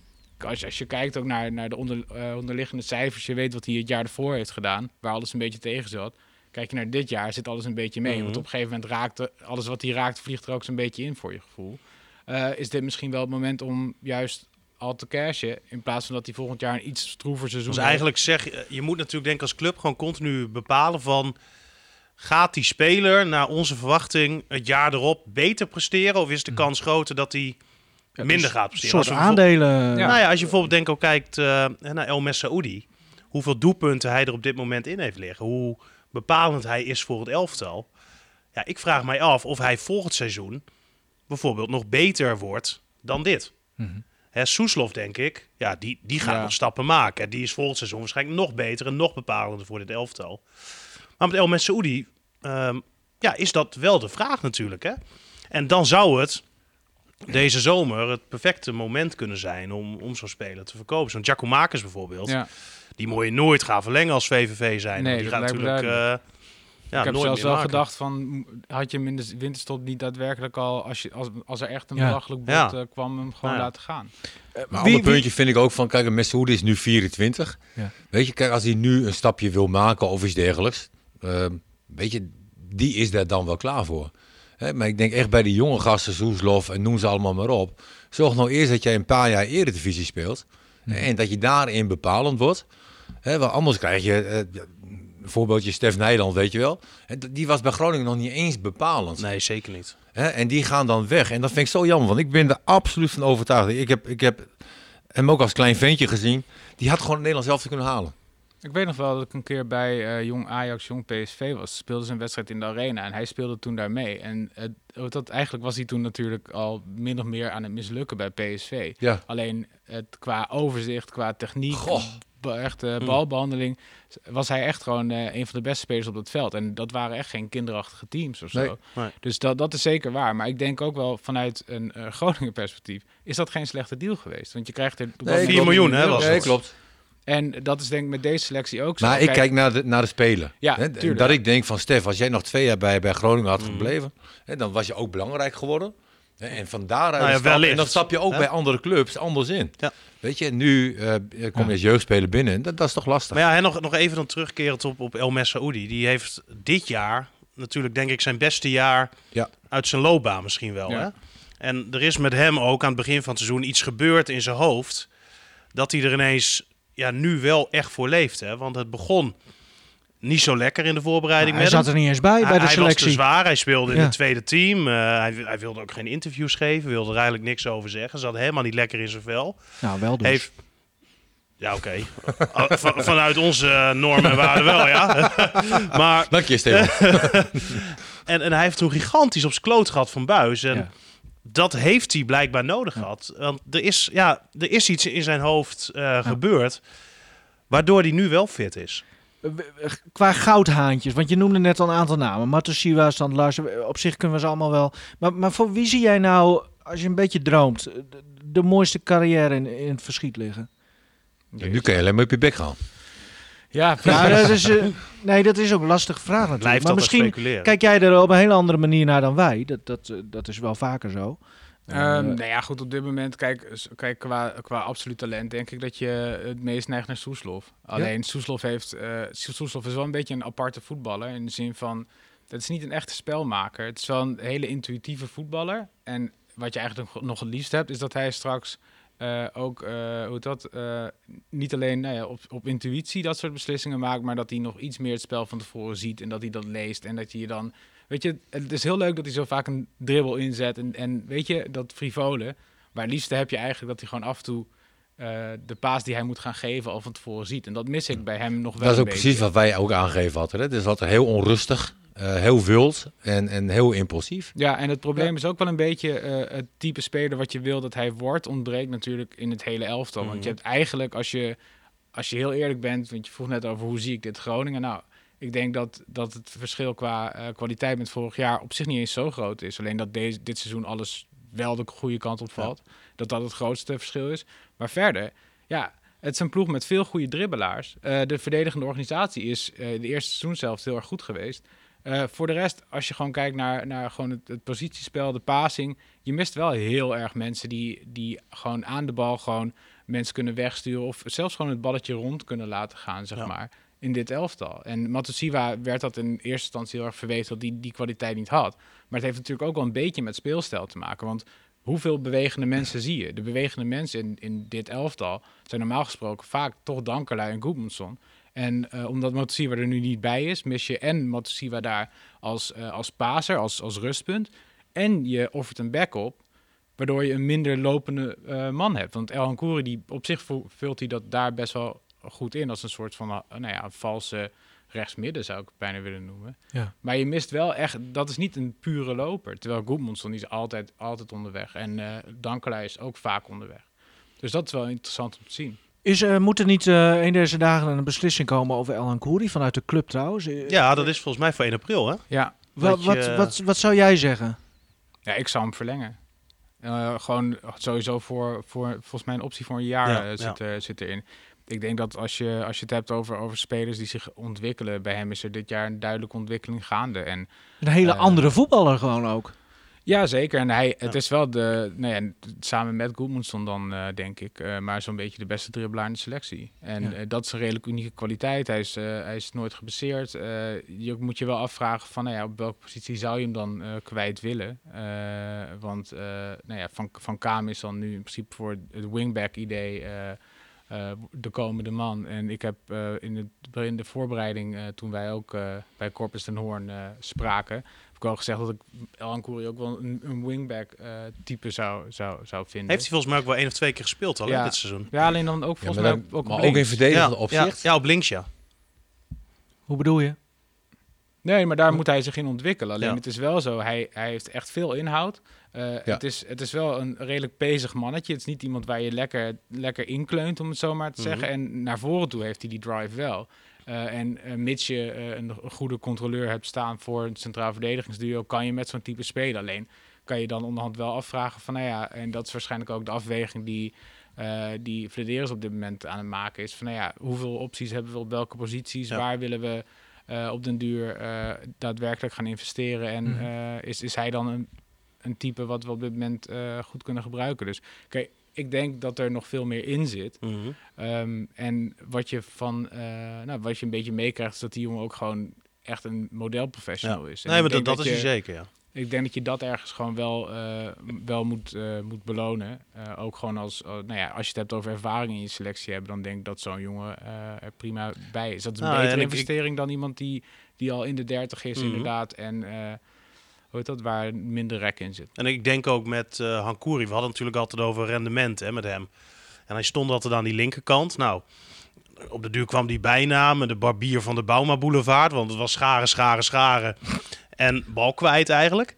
Als je, als je kijkt ook naar, naar de onder, eh, onderliggende cijfers... je weet wat hij het jaar ervoor heeft gedaan... waar alles een beetje tegen zat. Kijk je naar dit jaar, zit alles een beetje mee. Mhm. Want op een gegeven moment raakt alles wat hij raakt... vliegt er ook zo'n beetje in voor je gevoel. Eh, is dit misschien wel het moment om juist al te cashen... in plaats van dat hij volgend jaar een iets stroever seizoen Dus heeft? eigenlijk zeg je, je moet natuurlijk denk als club gewoon continu bepalen van... Gaat die speler naar onze verwachting het jaar erop beter presteren? Of is de kans groter dat hij minder gaat presteren? soort Als aandelen. Ja. Nou ja, als je bijvoorbeeld denk ook kijkt eh, naar El Messaoudi. Hoeveel doelpunten hij er op dit moment in heeft liggen. Hoe bepalend hij is voor het elftal. Ja, ik vraag mij af of hij volgend seizoen bijvoorbeeld nog beter wordt dan dit. Hè, Soeslof, denk ik, ja, die, die gaat Ja. nog stappen maken. Die is volgend seizoen waarschijnlijk nog beter en nog bepalender voor dit elftal. Maar met El Messaoudi ehm, ja, is dat wel de vraag natuurlijk. Hè? En dan zou het deze zomer het perfecte moment kunnen zijn om, om zo'n speler te verkopen. Zo'n Giacomakis bijvoorbeeld, Ja. die moet je nooit gaan verlengen als VVV zijn. Nee, die dat gaat natuurlijk eh, ja, ik heb nooit zelfs wel maken. gedacht van, had je hem in de winterstop niet daadwerkelijk al, als, je, als, als er echt een Ja. belachelijk bod Ja. eh, kwam, hem gewoon Ja. laten gaan. Maar een ander wie- puntje vind ik ook van, kijk, Meshoud is nu 24. Ja. Weet je, kijk, als hij nu een stapje wil maken of iets dergelijks, ehm, weet je, die is daar dan wel klaar voor. Hè, maar ik denk echt bij die jonge gasten, Soeslof en noem ze allemaal maar op. Zorg nou eerst dat jij een paar jaar eredivisie speelt. En dat je daarin bepalend wordt. Hè, want anders krijg je, Een voorbeeldje Stef Nijland, weet je wel. Die was bij Groningen nog niet eens bepalend. Nee, zeker niet. Hè? En die gaan dan weg. En dat vind ik zo jammer, want ik ben er absoluut van overtuigd. Ik heb, ik heb hem ook als klein ventje gezien. Die had gewoon het Nederlands zelf te kunnen halen. Ik weet nog wel dat ik een keer bij eh, jong Ajax, jong PSV was. Speelde ze een wedstrijd in de arena en hij speelde toen daar mee. En het, oh, dat, eigenlijk was hij toen natuurlijk al min of meer aan het mislukken bij PSV. Ja. Alleen het, qua overzicht, qua techniek, Goh. echt eh, Mm. balbehandeling, was hij echt gewoon eh, een van de beste spelers op het veld. En dat waren echt geen kinderachtige teams of zo. Nee. Nee. Dus dat, dat is zeker waar. Maar ik denk ook wel vanuit een eh, *laughs* Groningen perspectief is dat geen slechte deal geweest. Want je krijgt er Nee, 4 klopt. miljoen, hè, was Nee, het. klopt. En dat is denk ik met deze selectie ook zo. Maar ik kijk naar de, naar de Spelen. Ja, Hè, tuurlijk. dat ik denk van Stef, als jij nog twee jaar bij, bij Groningen had Mm. gebleven, hè, dan was je ook belangrijk geworden. Hè, en van daaruit Nou ja, stap- wellicht. en dan stap je ook Hè? bij andere clubs anders in. Ja. Weet je, nu eh, kom je als jeugdspeler binnen. en Dat, dat is toch lastig. Maar ja, en nog, nog even dan terugkerend op, op El Messaoudi. Die heeft dit jaar natuurlijk denk ik zijn beste jaar Ja. uit zijn loopbaan misschien wel. Ja. Hè? En er is met hem ook aan het begin van het seizoen iets gebeurd in zijn hoofd. Dat hij er ineens ja, nu wel echt voor leeft. Hè? Want het begon niet zo lekker in de voorbereiding hij met zat hem. er niet eens bij bij hij, de hij was te selectie. zwaar, hij speelde in Ja. het tweede team. Eh, hij, hij wilde ook geen interviews geven, wilde er eigenlijk niks over zeggen. Zat helemaal niet lekker in zijn vel. Nou, wel dus. Heeft... Ja, oké. *laughs* Van- vanuit onze eh, normen en waarden wel, ja. *laughs* maar, Dank je, Steven. *laughs* en, en hij heeft toen gigantisch op zijn kloot gehad van Buis. En Ja. Dat heeft hij blijkbaar nodig gehad. Want er is, ja, er is iets in zijn hoofd eh, gebeurd... waardoor hij nu wel fit is. Eh, Qua goudhaantjes, want je noemde net al een aantal namen. Matusiwa, Stand Larsen, op zich kunnen we ze allemaal wel. Maar, maar voor wie zie jij nou, als je een beetje droomt, de, de mooiste carrière in, in het verschiet liggen? Ja, nu kan je alleen maar op je bek gaan. Ja, Ja, dat is, eh, nee, dat is ook een lastige vraag natuurlijk. Blijft maar misschien speculeren. kijk jij er op een hele andere manier naar dan wij. Dat, dat, eh, dat is wel vaker zo. Ehm, Eh, nou ja, goed, op dit moment, kijk, kijk qua, qua absoluut talent, denk ik dat je het meest neigt naar Soeslof. Alleen Soeslof heeft, eh Soeslof is wel een beetje een aparte voetballer in de zin van, het is niet een echte spelmaker. Het is wel een hele intuïtieve voetballer. En wat je eigenlijk nog- nog het liefst hebt, is dat hij straks eh, ook, eh, hoe dat, eh, niet alleen nou ja, op, op intuïtie dat soort beslissingen maakt, maar dat hij nog iets meer het spel van tevoren ziet en dat hij dat leest en dat je je dan Weet je, het is heel leuk dat hij zo vaak een dribbel inzet. En, en weet je, dat frivole. Maar het liefste heb je eigenlijk dat hij gewoon af en toe de paas die hij moet gaan geven al van tevoren ziet. En dat mis ik bij hem nog wel Dat is ook precies wat wij ook aangegeven hadden. Hè? Het is altijd heel onrustig, eh, heel wild en, en heel impulsief. Ja, en het probleem is ook wel een beetje eh, het type speler wat je wil dat hij wordt, ontbreekt natuurlijk in het hele elftal. Want je hebt eigenlijk, als je, als je heel eerlijk bent, want je vroeg net over hoe zie ik dit Groningen. Nou, ik denk dat, dat het verschil qua eh, kwaliteit met vorig jaar op zich niet eens zo groot is. Alleen dat deze, dit seizoen alles wel de goede kant op valt. Dat dat het grootste verschil is. Maar verder, ja, het is een ploeg met veel goede dribbelaars. Eh, de verdedigende organisatie is eh, de eerste seizoen zelfs heel erg goed geweest. Eh, voor de rest, als je gewoon kijkt naar, naar gewoon het, het positiespel, de passing, je mist wel heel erg mensen die, die gewoon aan de bal gewoon mensen kunnen wegsturen of zelfs gewoon het balletje rond kunnen laten gaan, zeg Ja. maar, in dit elftal. En Matusiwa werd dat in eerste instantie heel erg verwezen dat hij die kwaliteit niet had. Maar het heeft natuurlijk ook wel een beetje met speelstijl te maken, want hoeveel bewegende mensen zie je? De bewegende mensen in, in dit elftal zijn normaal gesproken vaak toch Dankerlui en Goedmundsson. En eh, omdat Matusiwa er nu niet bij is, mis je en Matusiwa daar als, eh, als paser, als, als rustpunt. En je offert een back op, waardoor je een minder lopende eh, man hebt. Want El Hankouri, die op zich vult hij dat daar best wel goed in. Als een soort van, nou ja, een valse rechtsmidden zou ik het bijna willen noemen. Ja. Maar je mist wel echt, dat is niet een pure loper. Terwijl Goedmundsson die is altijd, altijd onderweg. En eh Dankelij is ook vaak onderweg. Dus dat is wel interessant om te zien. Is, eh, moet er niet eh, een deze dagen een beslissing komen over El Kouri vanuit de club trouwens? Eh, Ja, dat is volgens mij voor 1 april, hè? Ja, Wat, wat, je- wat, wat zou jij zeggen? Ja, ik zou hem verlengen. Eh, gewoon sowieso voor, voor volgens mij een optie voor een jaar Ja, eh, ja. zit, zit erin. Ik denk dat als je, als je het hebt over, over spelers die zich ontwikkelen, bij hem is er dit jaar een duidelijke ontwikkeling gaande. En Een hele andere voetballer gewoon ook. Ja, zeker. En hij, het is wel de, nou ja, samen met Goedmundsson dan, eh, denk ik, eh, maar zo'n beetje de beste dribbelaar in de selectie. En Ja. eh, dat is een redelijk unieke kwaliteit. Hij is, hij is nooit geblesseerd. Eh, je moet je wel afvragen van, nou ja, op welke positie zou je hem dan kwijt willen? Want, nou ja, Van, van Kaam is dan nu in principe voor het wingback-idee... de komende man. En ik heb in, het, in de voorbereiding, toen wij ook bij Corpus ten Hoorn spraken, heb ik al gezegd dat ik El Ancoury ook wel een, een wingback eh, type zou, zou, zou vinden. Heeft hij volgens mij ook wel één of twee keer gespeeld al Ja. dit seizoen. Ja, alleen dan ook Ja, volgens mij ook maar op ook in verdedigende ja, opzicht. Ja, ja, op links ja. Hoe bedoel je? Nee, maar daar moet hij zich in ontwikkelen. Alleen Ja. het is wel zo, hij, hij heeft echt veel inhoud. Eh, het, is, het is wel een redelijk bezig mannetje. Het is niet iemand waar je lekker, lekker inkleunt, om het zo maar te Mhm. zeggen. En naar voren toe heeft hij die drive wel. Eh, en eh, mits je eh, een, goede controleur hebt staan voor een centraal verdedigingsduo, kan je met zo'n type spelen. Alleen kan je dan onderhand wel afvragen van, nou ja, en dat is waarschijnlijk ook de afweging die, eh die Flederis op dit moment aan het maken is. Van, nou ja, hoeveel opties hebben we op welke posities? Ja. Waar willen we op den duur daadwerkelijk gaan investeren? En Mhm. is, is hij dan een, een type wat we op dit moment goed kunnen gebruiken? Dus kijk, ik denk dat er nog veel meer in zit. Mhm. Ehm, en wat je van, eh, nou, wat je een beetje meekrijgt, is dat die jongen ook gewoon echt een modelprofessional Ja. is. En Nee, maar dat, is je- zeker, ja. ik denk dat je dat ergens gewoon wel, eh, wel moet, eh, moet belonen. Ook gewoon als, eh, nou ja, als je het hebt over ervaring in je selectie hebben, dan denk ik dat zo'n jongen er prima bij is. Dat is een Nou, betere ik- investering dan iemand die, die al in de dertig is, Mhm. inderdaad. En heet dat, waar minder rek in zit. En ik denk ook met eh Hankouri, we hadden natuurlijk altijd over rendement hè, met hem. En hij stond altijd aan die linkerkant. Nou, op de duur kwam die bijnaam, de barbier van de Bauma Boulevard. Want het was scharen, scharen, scharen. En bal kwijt eigenlijk.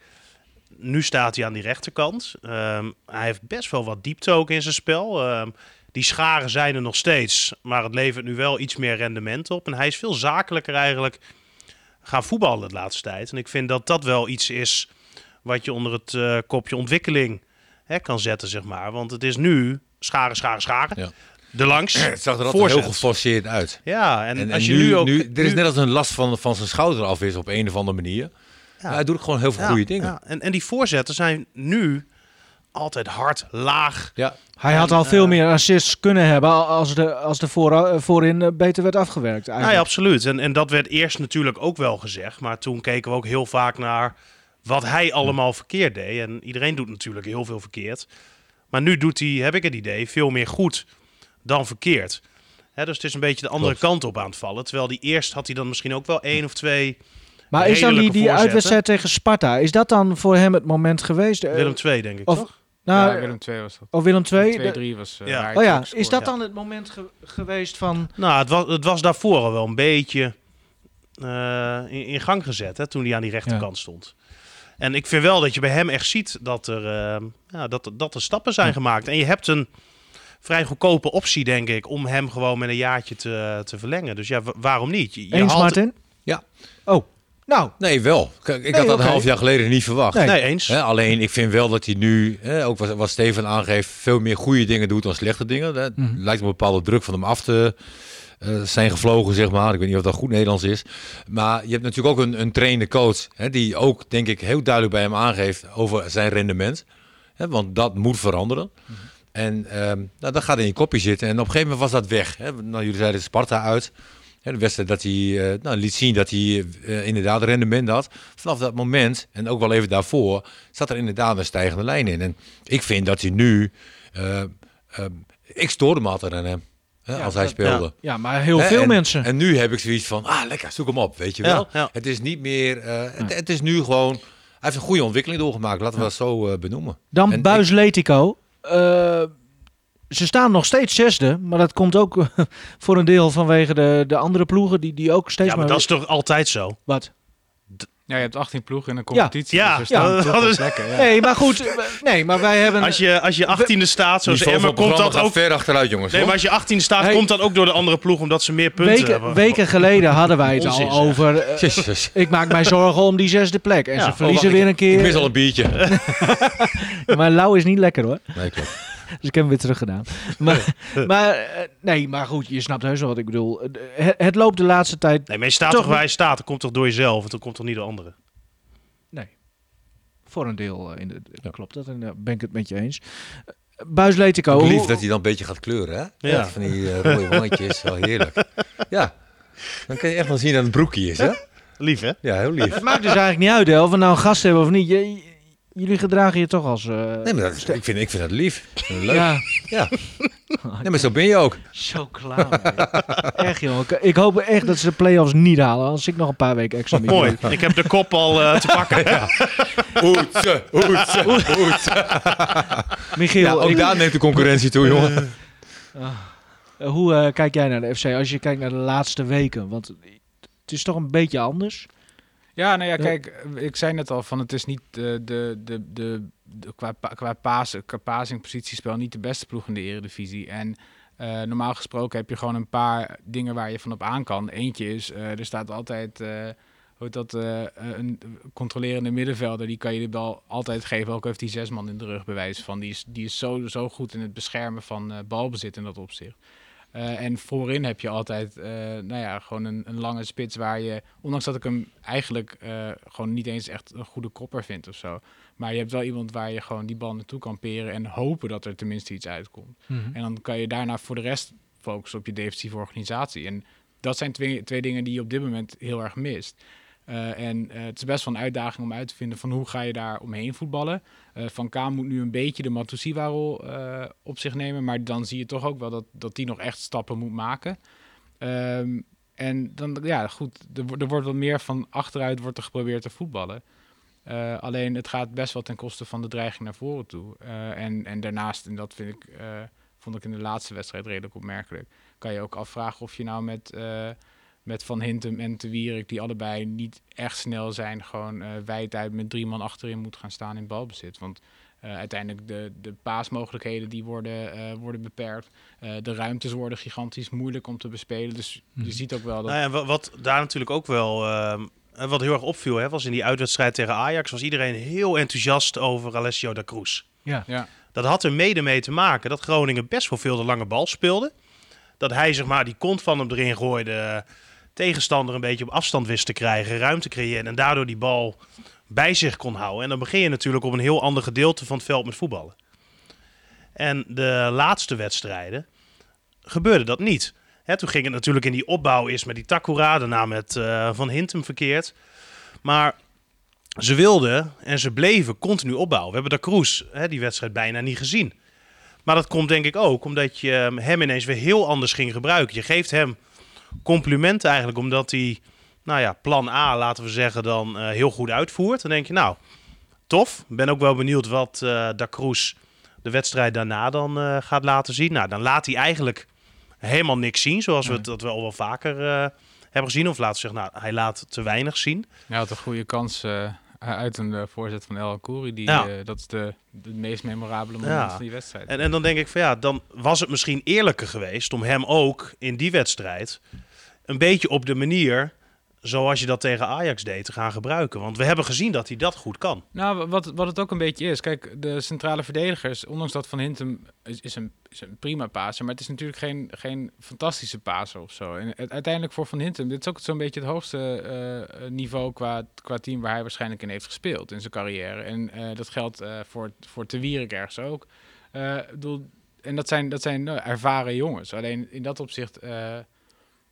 Nu staat hij aan die rechterkant. Ehm, hij heeft best wel wat diepte ook in zijn spel. Ehm, die scharen zijn er nog steeds. Maar het levert nu wel iets meer rendement op. En hij is veel zakelijker eigenlijk gaan voetballen de laatste tijd. En ik vind dat dat wel iets is wat je onder het eh, kopje ontwikkeling hè, kan zetten, zeg maar. Want het is nu scharen, scharen, scharen. Ja. De langs. *clears throat* Het zag er altijd Voorzet. heel geforceerd uit. Ja, en, En, als je nu, ook... nu, er is nu- net als een last van, van zijn schouder af is op een of andere manier. Ja. Hij doet gewoon heel veel Ja, goede dingen. ja. En, en die voorzetten zijn nu altijd hard, laag. Ja. Hij En, had al veel eh, meer assists kunnen hebben al- als de, als de voor, eh, voorin eh, beter werd afgewerkt. Nou ja, Eigenlijk. absoluut. En, en dat werd eerst natuurlijk ook wel gezegd. Maar toen keken we ook heel vaak naar wat hij allemaal verkeerd deed. En iedereen doet natuurlijk heel veel verkeerd. Maar nu doet hij, heb ik het idee, veel meer goed dan verkeerd. Hè, dus het is een beetje de andere Klopt. kant op aan het vallen. Terwijl die eerst had hij dan misschien ook wel één of twee. maar is dan die, die uitwedstrijd tegen Sparta, is dat dan voor hem het moment geweest? Willem II, denk ik, of- toch? Nou, ja, Willem II was dat. Of Willem II? 2-3 was eh, Ja. Oh ja, is dat ja. dan het moment ge- geweest van... Nou, het was, het was daarvoor al wel een beetje eh, in, in gang gezet, hè, toen hij aan die rechterkant stond. En ik vind wel dat je bij hem echt ziet dat er, eh, ja, dat, dat er stappen zijn Ja. gemaakt. En je hebt een vrij goedkope optie, denk ik, om hem gewoon met een jaartje te, te verlengen. Dus ja, wa- waarom niet? Je, je Eens, haalt- Martin? Ja. Oh, nou, Nee, wel. Kijk, ik Nee, had dat een half jaar geleden niet verwacht. Nee. Nee, eens. Alleen ik vind wel dat hij nu, ook wat, wat Steven aangeeft, veel meer goede dingen doet dan slechte dingen. Het Mhm. lijkt een bepaalde druk van hem af te eh, zijn gevlogen, zeg maar. Ik weet niet of dat goed Nederlands is. Maar je hebt natuurlijk ook een, een trainde coach, die ook, denk ik, heel duidelijk bij hem aangeeft over zijn rendement. Want dat moet veranderen. En ehm, nou, dat gaat in je kopje zitten. En op een gegeven moment was dat weg. Nou, jullie zeiden Sparta uit. Hè, de wedstrijd dat hij eh, nou, liet zien dat hij eh, inderdaad rendement had. Vanaf dat moment, en ook wel even daarvoor, zat er inderdaad een stijgende lijn in. En ik vind dat hij nu... eh, ik stoorde me altijd aan hem, hè, Ja, als hij dat- speelde. ja, maar heel Hè, veel en, mensen. En nu heb ik zoiets van, ah lekker, zoek hem op, weet je Ja, wel. ja. Het is niet meer, eh, het, het is nu gewoon, hij heeft een goede ontwikkeling doorgemaakt, laten we dat zo eh, benoemen. Dan En Buis Letico. Eh, ze staan nog steeds zesde, maar dat komt ook *laughs* voor een deel vanwege de, de andere ploegen die, die ook steeds Ja, maar maar... dat is toch altijd zo? Wat? Ja, je hebt 18 ploegen in een competitie. Ja, dus ja, toch dat is- plekken, ja. Nee, maar goed. eh, Nee, maar wij hebben... Als je, als je 18e staat, zoals komt dat ook... gaat ver achteruit, jongens. Nee, hoor. maar als je 18e staat, Hey. komt dat ook door de andere ploeg, omdat ze meer punten weken, hebben. weken geleden hadden wij het Onzin, al over... eh, Jezus. ik maak mij zorgen om die zesde plek. En Ja, ze oh, verliezen wacht, weer een keer. Ik mis al een biertje. *laughs* Maar lauw is niet lekker hoor. Nee, klopt. *laughs* Dus ik heb hem weer teruggedaan. *laughs* Maar, maar eh, nee, maar goed, je snapt heus wel wat ik bedoel. Eh, Het, het loopt de laatste tijd. Nee, maar je staat Toch toch waar je staat. Dat komt toch door jezelf? en Dat komt toch niet door anderen? Nee. Voor een deel eh, in de, klopt dat. En daar ben ik het met je eens. Buis Letico. Lief dat hij dan een beetje gaat kleuren, hè? Ja. Van die rode wandjes, wel heerlijk. Ja, dan kan je echt wel zien dat het broekje is, hè? *laughs* Lief, hè? Ja, heel lief. Het maakt dus eigenlijk niet uit hè, of we nou een gast hebben of niet. Je, jullie gedragen je toch als... eh, Nee, maar dat, ik, vind, ik vind het lief. Leuk. Ja, Ja. *laughs* Nee, maar zo ben je ook. zo klaar. mee. echt, joh. Ik, ik hoop echt dat ze de play-offs niet halen. Als ik nog een paar weken extra mee Mooi. Ik heb de kop al eh, te pakken. *laughs* Oetse, oetse, oetse. *laughs* Michiel, Ja, ook ik- daar neemt de concurrentie toe, jongen. eh, hoe eh, kijk jij naar de FC als je kijkt naar de laatste weken? Want het is toch een beetje anders. Ja, nou ja, kijk, ik zei net al van het is niet de, de, de, de, de- qua, qua, pasen, qua passing positiespel niet de beste ploeg in de eredivisie. En eh, normaal gesproken heb je gewoon een paar dingen waar je van op aan kan. Eentje is, eh, er staat altijd, eh, hoe dat, eh, een controlerende middenvelder. Die kan je de bal altijd geven, ook heeft die zes man in de rug bewijs van. Die is, die is zo, zo goed in het beschermen van eh, balbezit in dat opzicht. Eh, en voorin heb je altijd, eh, nou ja, gewoon een, een lange spits waar je, ondanks dat ik hem eigenlijk eh, gewoon niet eens echt een goede kopper vind of zo. Maar je hebt wel iemand waar je gewoon die bal naartoe kan peren en hopen dat er tenminste iets uitkomt. En dan kan je daarna voor de rest focussen op je defensieve organisatie. En dat zijn twee, twee dingen die je op dit moment heel erg mist. Eh, en eh, het is best wel een uitdaging om uit te vinden van hoe ga je daar omheen voetballen. Eh, van Kaan moet nu een beetje de Matusiwa-rol op zich nemen, maar dan zie je toch ook wel dat, dat die nog echt stappen moet maken. Ehm, en dan, ja, goed, er, er wordt wat meer van achteruit wordt er geprobeerd te voetballen. Alleen het gaat best wel ten koste van de dreiging naar voren toe. En, en daarnaast, en dat vind ik, vond ik in de laatste wedstrijd redelijk opmerkelijk, kan je ook afvragen of je nou met, met Van Hintem en Te Wierik, die allebei niet echt snel zijn, gewoon eh wijd uit met drie man achterin moet gaan staan in balbezit. Want eh, uiteindelijk de, de paasmogelijkheden die worden, eh, worden beperkt. Eh, de ruimtes worden gigantisch moeilijk om te bespelen. Dus je ziet ook wel dat... Nou ja, wa- wat daar natuurlijk ook wel ehm, eh, wat heel erg opviel, hè, was in die uitwedstrijd tegen Ajax, was iedereen heel enthousiast over Alessio da Cruz. Ja. ja. Dat had er mede mee te maken dat Groningen best wel veel de lange bal speelde. Dat hij zeg maar die kont van hem erin gooide, tegenstander een beetje op afstand wist te krijgen, ruimte creëren en daardoor die bal bij zich kon houden. En dan begin je natuurlijk op een heel ander gedeelte van het veld met voetballen. En de laatste wedstrijden gebeurde dat niet. Toen ging het natuurlijk in die opbouw eerst met die Takura, daarna met eh, Van Hintem verkeerd. Maar ze wilden en ze bleven continu opbouwen. We hebben de hè, die wedstrijd bijna niet gezien. Maar dat komt denk ik ook omdat je hem ineens weer heel anders ging gebruiken. Je geeft hem complimenten eigenlijk omdat hij, nou ja, plan A, laten we zeggen, dan eh, heel goed uitvoert. Dan denk je, nou, tof. Ben ook wel benieuwd wat eh Da Cruz de wedstrijd daarna dan eh, gaat laten zien. Nou, dan laat hij eigenlijk helemaal niks zien, zoals we dat wel wel vaker hebben gezien. Of laten we zeggen, nou, hij laat te weinig zien. Hij had een goede kans uit een voorzet van El Kouri. Die, Ja. dat is de, de meest memorabele moment Ja. van die wedstrijd. En, en dan denk ik van ja, dan was het misschien eerlijker geweest om hem ook in die wedstrijd een beetje op de manier zoals je dat tegen Ajax deed te gaan gebruiken. Want we hebben gezien dat hij dat goed kan. Nou, wat, wat het ook een beetje is. Kijk, de centrale verdedigers, ondanks dat Van Hintem is, is, een, een prima paser, maar het is natuurlijk geen, geen fantastische paser of zo. En uiteindelijk voor Van Hintem, dit is ook zo'n beetje het hoogste eh, niveau qua, qua team waar hij waarschijnlijk in heeft gespeeld in zijn carrière. En eh, dat geldt eh, voor, voor Te ergens ook. Eh, bedoel, en dat zijn, dat zijn ervaren jongens. Alleen in dat opzicht, eh,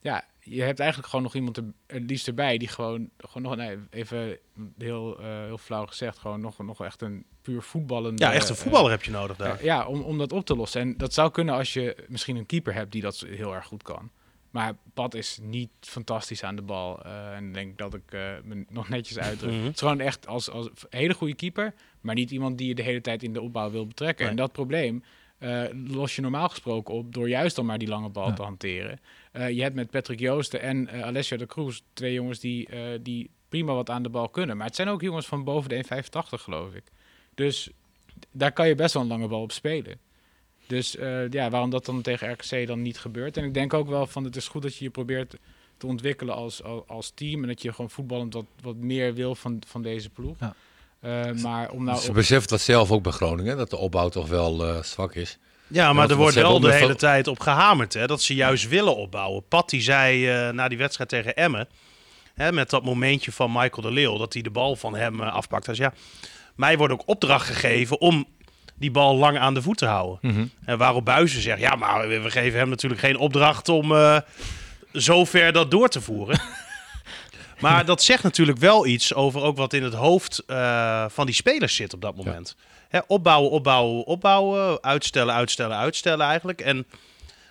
ja, je hebt eigenlijk gewoon nog iemand er, het liefst erbij die gewoon, gewoon nog, nee, even heel, eh, heel flauw gezegd, gewoon nog, nog echt een puur voetballende... Ja, echt een eh, voetballer heb je nodig daar. eh, ja, om, om dat op te lossen. En dat zou kunnen als je misschien een keeper hebt die dat heel erg goed kan. Maar Pat is niet fantastisch aan de bal. en denk dat ik me nog netjes uitdruk. Mhm. Het is gewoon echt als, als hele goede keeper, maar niet iemand die je de hele tijd in de opbouw wil betrekken. Nee. En dat probleem eh, los je normaal gesproken op door juist dan maar die lange bal Ja. te hanteren. Eh, je hebt met Patrick Joosten en eh, Alessio de Cruz twee jongens die, die prima wat aan de bal kunnen. Maar het zijn ook jongens van boven de 1,85 geloof ik. Dus daar kan je best wel een lange bal op spelen. Dus ja, waarom dat dan tegen RKC dan niet gebeurt. En ik denk ook wel van het is goed dat je je probeert te ontwikkelen als, als, als team. En dat je gewoon voetballend wat, wat meer wil van, van deze ploeg. Ja. Eh, maar om nou... Ze op- beseft dat zelf ook bij Groningen, dat de opbouw toch wel eh, zwak is. Ja, maar er wordt wel de hele tijd op gehamerd. Hè, dat ze juist willen opbouwen. Pat die zei eh, na die wedstrijd tegen Emmen. Hè, met dat momentje van Michael de Leeuw. Dat hij de bal van hem eh, afpakt. Dus ja, mij wordt ook opdracht gegeven om die bal lang aan de voet te houden. En waarop Buizen zegt, ja, maar we geven hem natuurlijk geen opdracht om eh zo ver dat door te voeren. *laughs* Maar dat zegt natuurlijk wel iets over ook wat in het hoofd eh, van die spelers zit op dat moment. Hè, opbouwen, opbouwen, opbouwen, uitstellen, uitstellen, uitstellen eigenlijk. En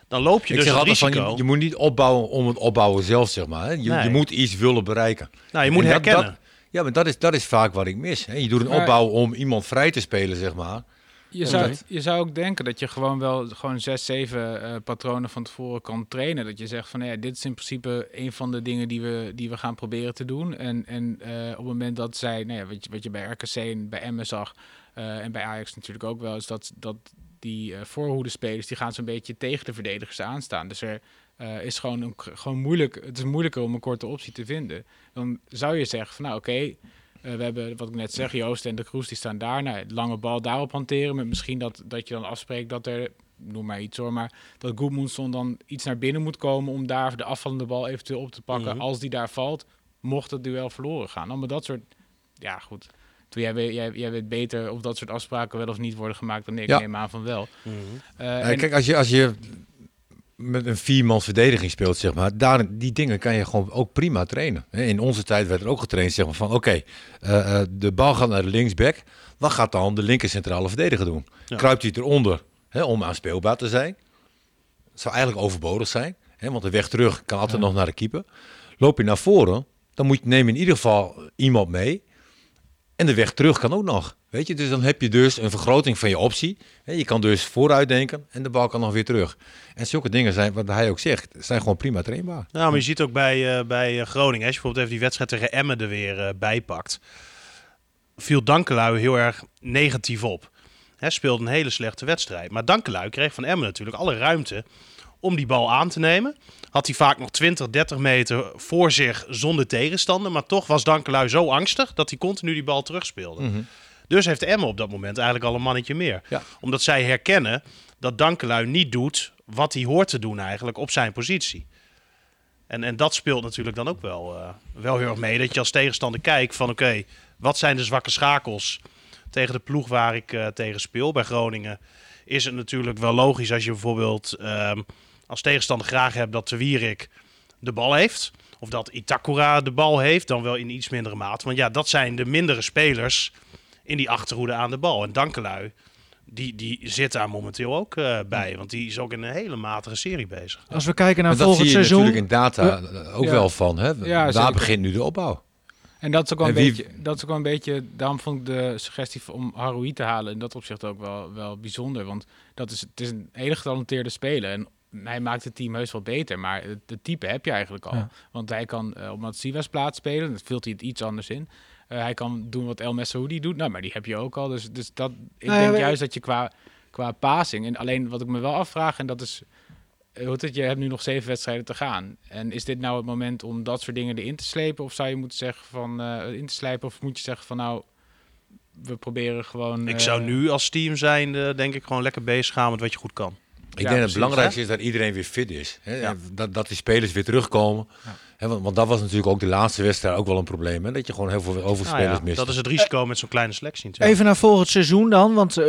dan loop je Ik dus zeg het altijd risico. van, je, je moet niet opbouwen om het opbouwen zelf, zeg maar. Hè. Je, Nee. je moet iets willen bereiken. nou, je moet En dat- herkennen. dat- ja, maar dat is, dat is vaak wat ik mis. Hè. Je doet een Maar- opbouw om iemand vrij te spelen, zeg maar. Je zou, je zou ook denken dat je gewoon wel gewoon zes, zeven eh, patronen van tevoren kan trainen. Dat je zegt van nou ja, dit is in principe een van de dingen die we, die we gaan proberen te doen. En, en eh, op het moment dat zij, nou ja, wat, je, wat je bij RKC en bij Emmen zag, eh, en bij Ajax natuurlijk ook wel, is dat, dat die voorhoede spelers, die gaan zo'n beetje tegen de verdedigers aanstaan. Dus er is gewoon, een, gewoon moeilijk, het is moeilijker om een korte optie te vinden. Dan zou je zeggen van nou oké, eh, we hebben, wat ik net zeg, Joost en de Kroes, die staan daar. Nou, lange bal daarop hanteren. Met misschien dat, dat je dan afspreekt dat er, noem maar iets hoor, maar dat Goedmoedson dan iets naar binnen moet komen om daar de afvallende bal eventueel op te pakken. Mhm. Als die daar valt, mocht het duel verloren gaan. Allemaal dat soort, ja goed. Toen jij, weet- jij, jij weet beter of dat soort afspraken wel of niet worden gemaakt dan ik. Ja. Neem aan van wel. Mhm. Eh, Ja, en- kijk, als je, als je met een viermans verdediging speelt, zeg maar, daar, die dingen kan je gewoon ook prima trainen. In onze tijd werd er ook getraind, zeg maar, van oké, eh, eh, de bal gaat naar de linksback. Wat gaat dan de linker centrale verdediger doen? Ja. Kruipt hij eronder hè, om aanspeelbaar te zijn? Dat zou eigenlijk overbodig zijn, hè, want de weg terug kan altijd nog naar de keeper. Loop je naar voren, dan moet je, neem je in ieder geval iemand mee. En de weg terug kan ook nog. Weet je, dus dan heb je dus een vergroting van je optie. Je kan dus vooruit denken en de bal kan nog weer terug. En zulke dingen zijn, wat hij ook zegt, zijn gewoon prima trainbaar. Nou, maar je ziet ook bij, eh, bij eh, Groningen, als je bijvoorbeeld even die wedstrijd tegen Emmen er weer eh, bij pakt, viel Dankelui heel erg negatief op. Hij speelde een hele slechte wedstrijd. Maar Dankelui kreeg van Emmen natuurlijk alle ruimte om die bal aan te nemen. Had hij vaak nog 20, 30 meter voor zich zonder tegenstander. Maar toch was Dankelui zo angstig dat hij continu die bal terugspeelde. Dus heeft Emmen op dat moment eigenlijk al een mannetje meer. Ja. Omdat zij herkennen dat Dankelui niet doet wat hij hoort te doen eigenlijk op zijn positie. En, en dat speelt natuurlijk dan ook wel, eh, wel heel erg mee. Dat je als tegenstander kijkt van oké, wat zijn de zwakke schakels tegen de ploeg waar ik eh, tegen speel. Bij Groningen is het natuurlijk wel logisch als je bijvoorbeeld ehm, als tegenstander graag hebt dat de Wierik de bal heeft. Of dat Itakura de bal heeft, dan wel in iets mindere mate. Want ja, dat zijn de mindere spelers in die achterhoede aan de bal. En Dankelui, die, die zit daar momenteel ook eh, bij. Want die is ook in een hele matige serie bezig. Als we kijken naar Maar dat volgend zie je seizoen. natuurlijk in data eh, ook Ja. wel van. Hè? Ja, Daar zeker. begint nu de opbouw. En dat is ook wel een, wie- beetje, dat is ook wel een beetje, daarom vond ik de suggestie om Haroui te halen in dat opzicht ook wel, wel bijzonder. Want dat is, het is een hele getalenteerde speler. En hij maakt het team heus wel beter, maar het, het type heb je eigenlijk al. Ja. Want hij kan eh, op Matsiwas plaats spelen, dat vult hij het iets anders in. Eh, hij kan doen wat El Messaoudi doet, nou, maar die heb je ook al. Dus, dus dat, ik Nou ja, denk juist dat je qua, qua passing, en alleen wat ik me wel afvraag, en dat is eh, hoe heet het, je hebt nu nog zeven wedstrijden te gaan. En is dit nou het moment om dat soort dingen erin te slepen? Of zou je moeten zeggen van eh, in te slijpen? Of moet je zeggen van nou, we proberen gewoon. Ik zou nu als team zijn, denk ik, gewoon lekker bezig gaan met wat je goed kan. Ik Ja, denk dat precies, het belangrijkste is dat iedereen weer fit is. Hè? Ja. Dat, dat die spelers weer terugkomen. Hè, want, want dat was natuurlijk ook de laatste wedstrijd ook wel een probleem. Hè? Dat je gewoon heel veel over Nou mist. dat is het risico met zo'n kleine selectie. natuurlijk. Even naar volgend seizoen dan, want eh,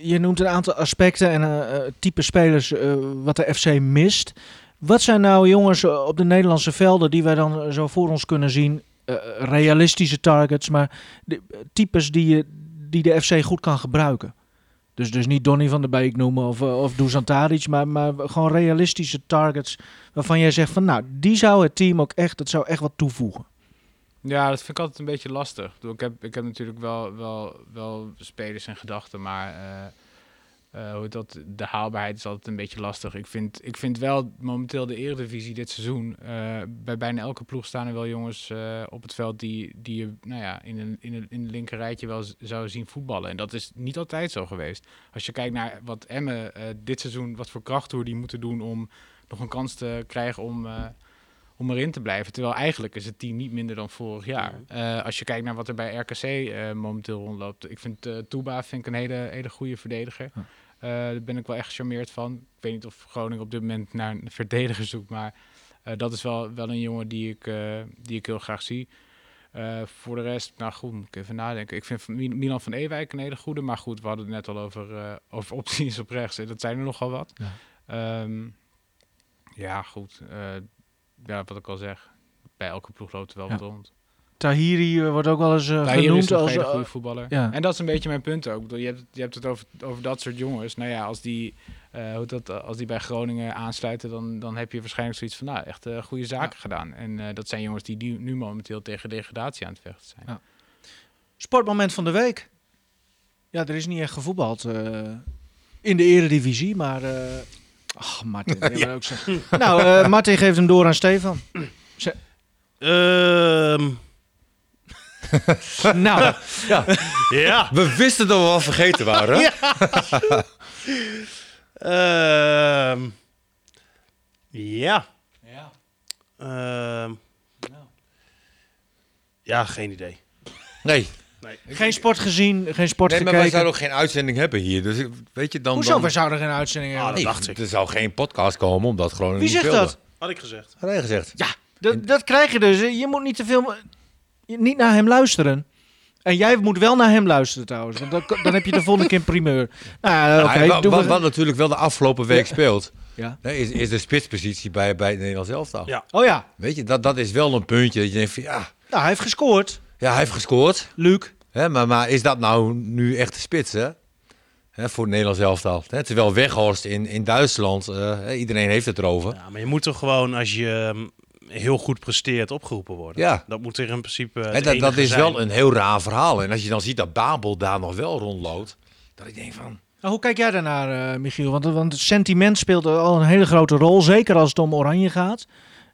je noemt een aantal aspecten en eh, eh, type spelers eh, wat de FC mist. Wat zijn nou jongens op de Nederlandse velden die wij dan zo voor ons kunnen zien? Eh, realistische targets, maar de, types die, je, die de FC goed kan gebruiken. Dus, dus niet Donny van der Beek noemen of, eh, of Dusan maar, maar gewoon realistische targets waarvan jij zegt van nou, die zou het team ook echt, het zou echt wat toevoegen. Ja, dat vind ik altijd een beetje lastig. Ik heb, ik heb natuurlijk wel, wel, wel spelers in gedachten, maar eh, heet dat, de haalbaarheid is altijd een beetje lastig. Ik vind, ik vind wel momenteel de Eredivisie dit seizoen, eh, bij bijna elke ploeg staan er wel jongens eh, op het veld die, die je nou ja, in, een, in, een, in een linker rijtje wel zou zien voetballen. En dat is niet altijd zo geweest. Als je kijkt naar wat Emmen eh, dit seizoen, wat voor krachttoer die moeten doen om nog een kans te krijgen om... eh, om erin te blijven. Terwijl eigenlijk is het team niet minder dan vorig jaar. Eh, als je kijkt naar wat er bij RKC eh, momenteel rondloopt. Ik vind uh, Touba vind ik een hele, hele goede verdediger. Eh, daar ben ik wel echt gecharmeerd van. Ik weet niet of Groningen op dit moment naar een verdediger zoekt. Maar eh, dat is wel, wel een jongen die ik, eh, die ik heel graag zie. Eh, voor de rest, nou goed, moet ik even nadenken. Ik vind Mi- Milan van Ewijk een hele goede. Maar goed, we hadden het net al over, eh, over opties op rechts. En dat zijn er nogal wat. Ja. Ja, ja goed. eh, ja, wat ik al zeg. bij elke ploeg loopt er wel Ja. wat rond. Tahiri eh, wordt ook wel eens eh, Tahiri is genoemd een als... hele eh, goede voetballer. ja. En dat is een beetje mijn punt ook. Ik bedoel, je, hebt, je hebt het over, over dat soort jongens. Nou ja, als die, hoe dat, als die bij Groningen aansluiten, dan, dan heb je waarschijnlijk zoiets van, nou, echt eh, goede zaken gedaan. En dat zijn jongens die nu, nu momenteel tegen degradatie aan het vechten zijn. Ja. Sportmoment van de week. Ja, er is niet echt gevoetbald in de eredivisie, maar... Ach, Martin. *laughs* ook zo. Nou, eh, Martin geeft hem door aan Stefan. Ehm, *laughs* nou, ja. We wisten dat we wel vergeten waren. hè? Ehm, ja. Ehm, ja, geen idee. Nee. Geen sport gezien, geen sport nee, maar wij zouden ook geen uitzending hebben hier. Dus weet je, dan... Hoezo? dan, We zouden geen uitzending Ah, hebben. dat Nee, dacht ik. Er zou geen podcast komen, omdat gewoon Wie niet zegt dat? Had ik gezegd. Had hij gezegd. Ja, dat, dat krijg je dus. Je moet niet te veel... je- Niet naar hem luisteren. En jij moet wel naar hem luisteren trouwens. Want dan, dan heb je de volgende keer een primeur. *laughs* Nou, we- wat natuurlijk wel de afgelopen week speelt, Ja. hè, is, is de spitspositie bij, bij het Nederlands elftal. Ja. Oh ja. Weet je, dat, dat is wel een puntje dat je denkt van ja, Nou, hij heeft gescoord. Ja hij heeft gescoord. Luc. Hè, maar, maar is dat nou nu echt de spits hè? Hè, voor het Nederlands elftal? Hè, terwijl Weghorst in, in Duitsland, eh, hè, iedereen heeft het erover. Ja, maar je moet toch gewoon, als je ehm, heel goed presteert, opgeroepen worden. Ja. Dat moet er in principe het dat, is zijn. wel een heel raar verhaal. En als je dan ziet dat Babel daar nog wel rondloopt, dat ik denk van... Nou, hoe kijk jij daarnaar, eh, Michiel? Want, want het sentiment speelt al een hele grote rol. Zeker als het om Oranje gaat.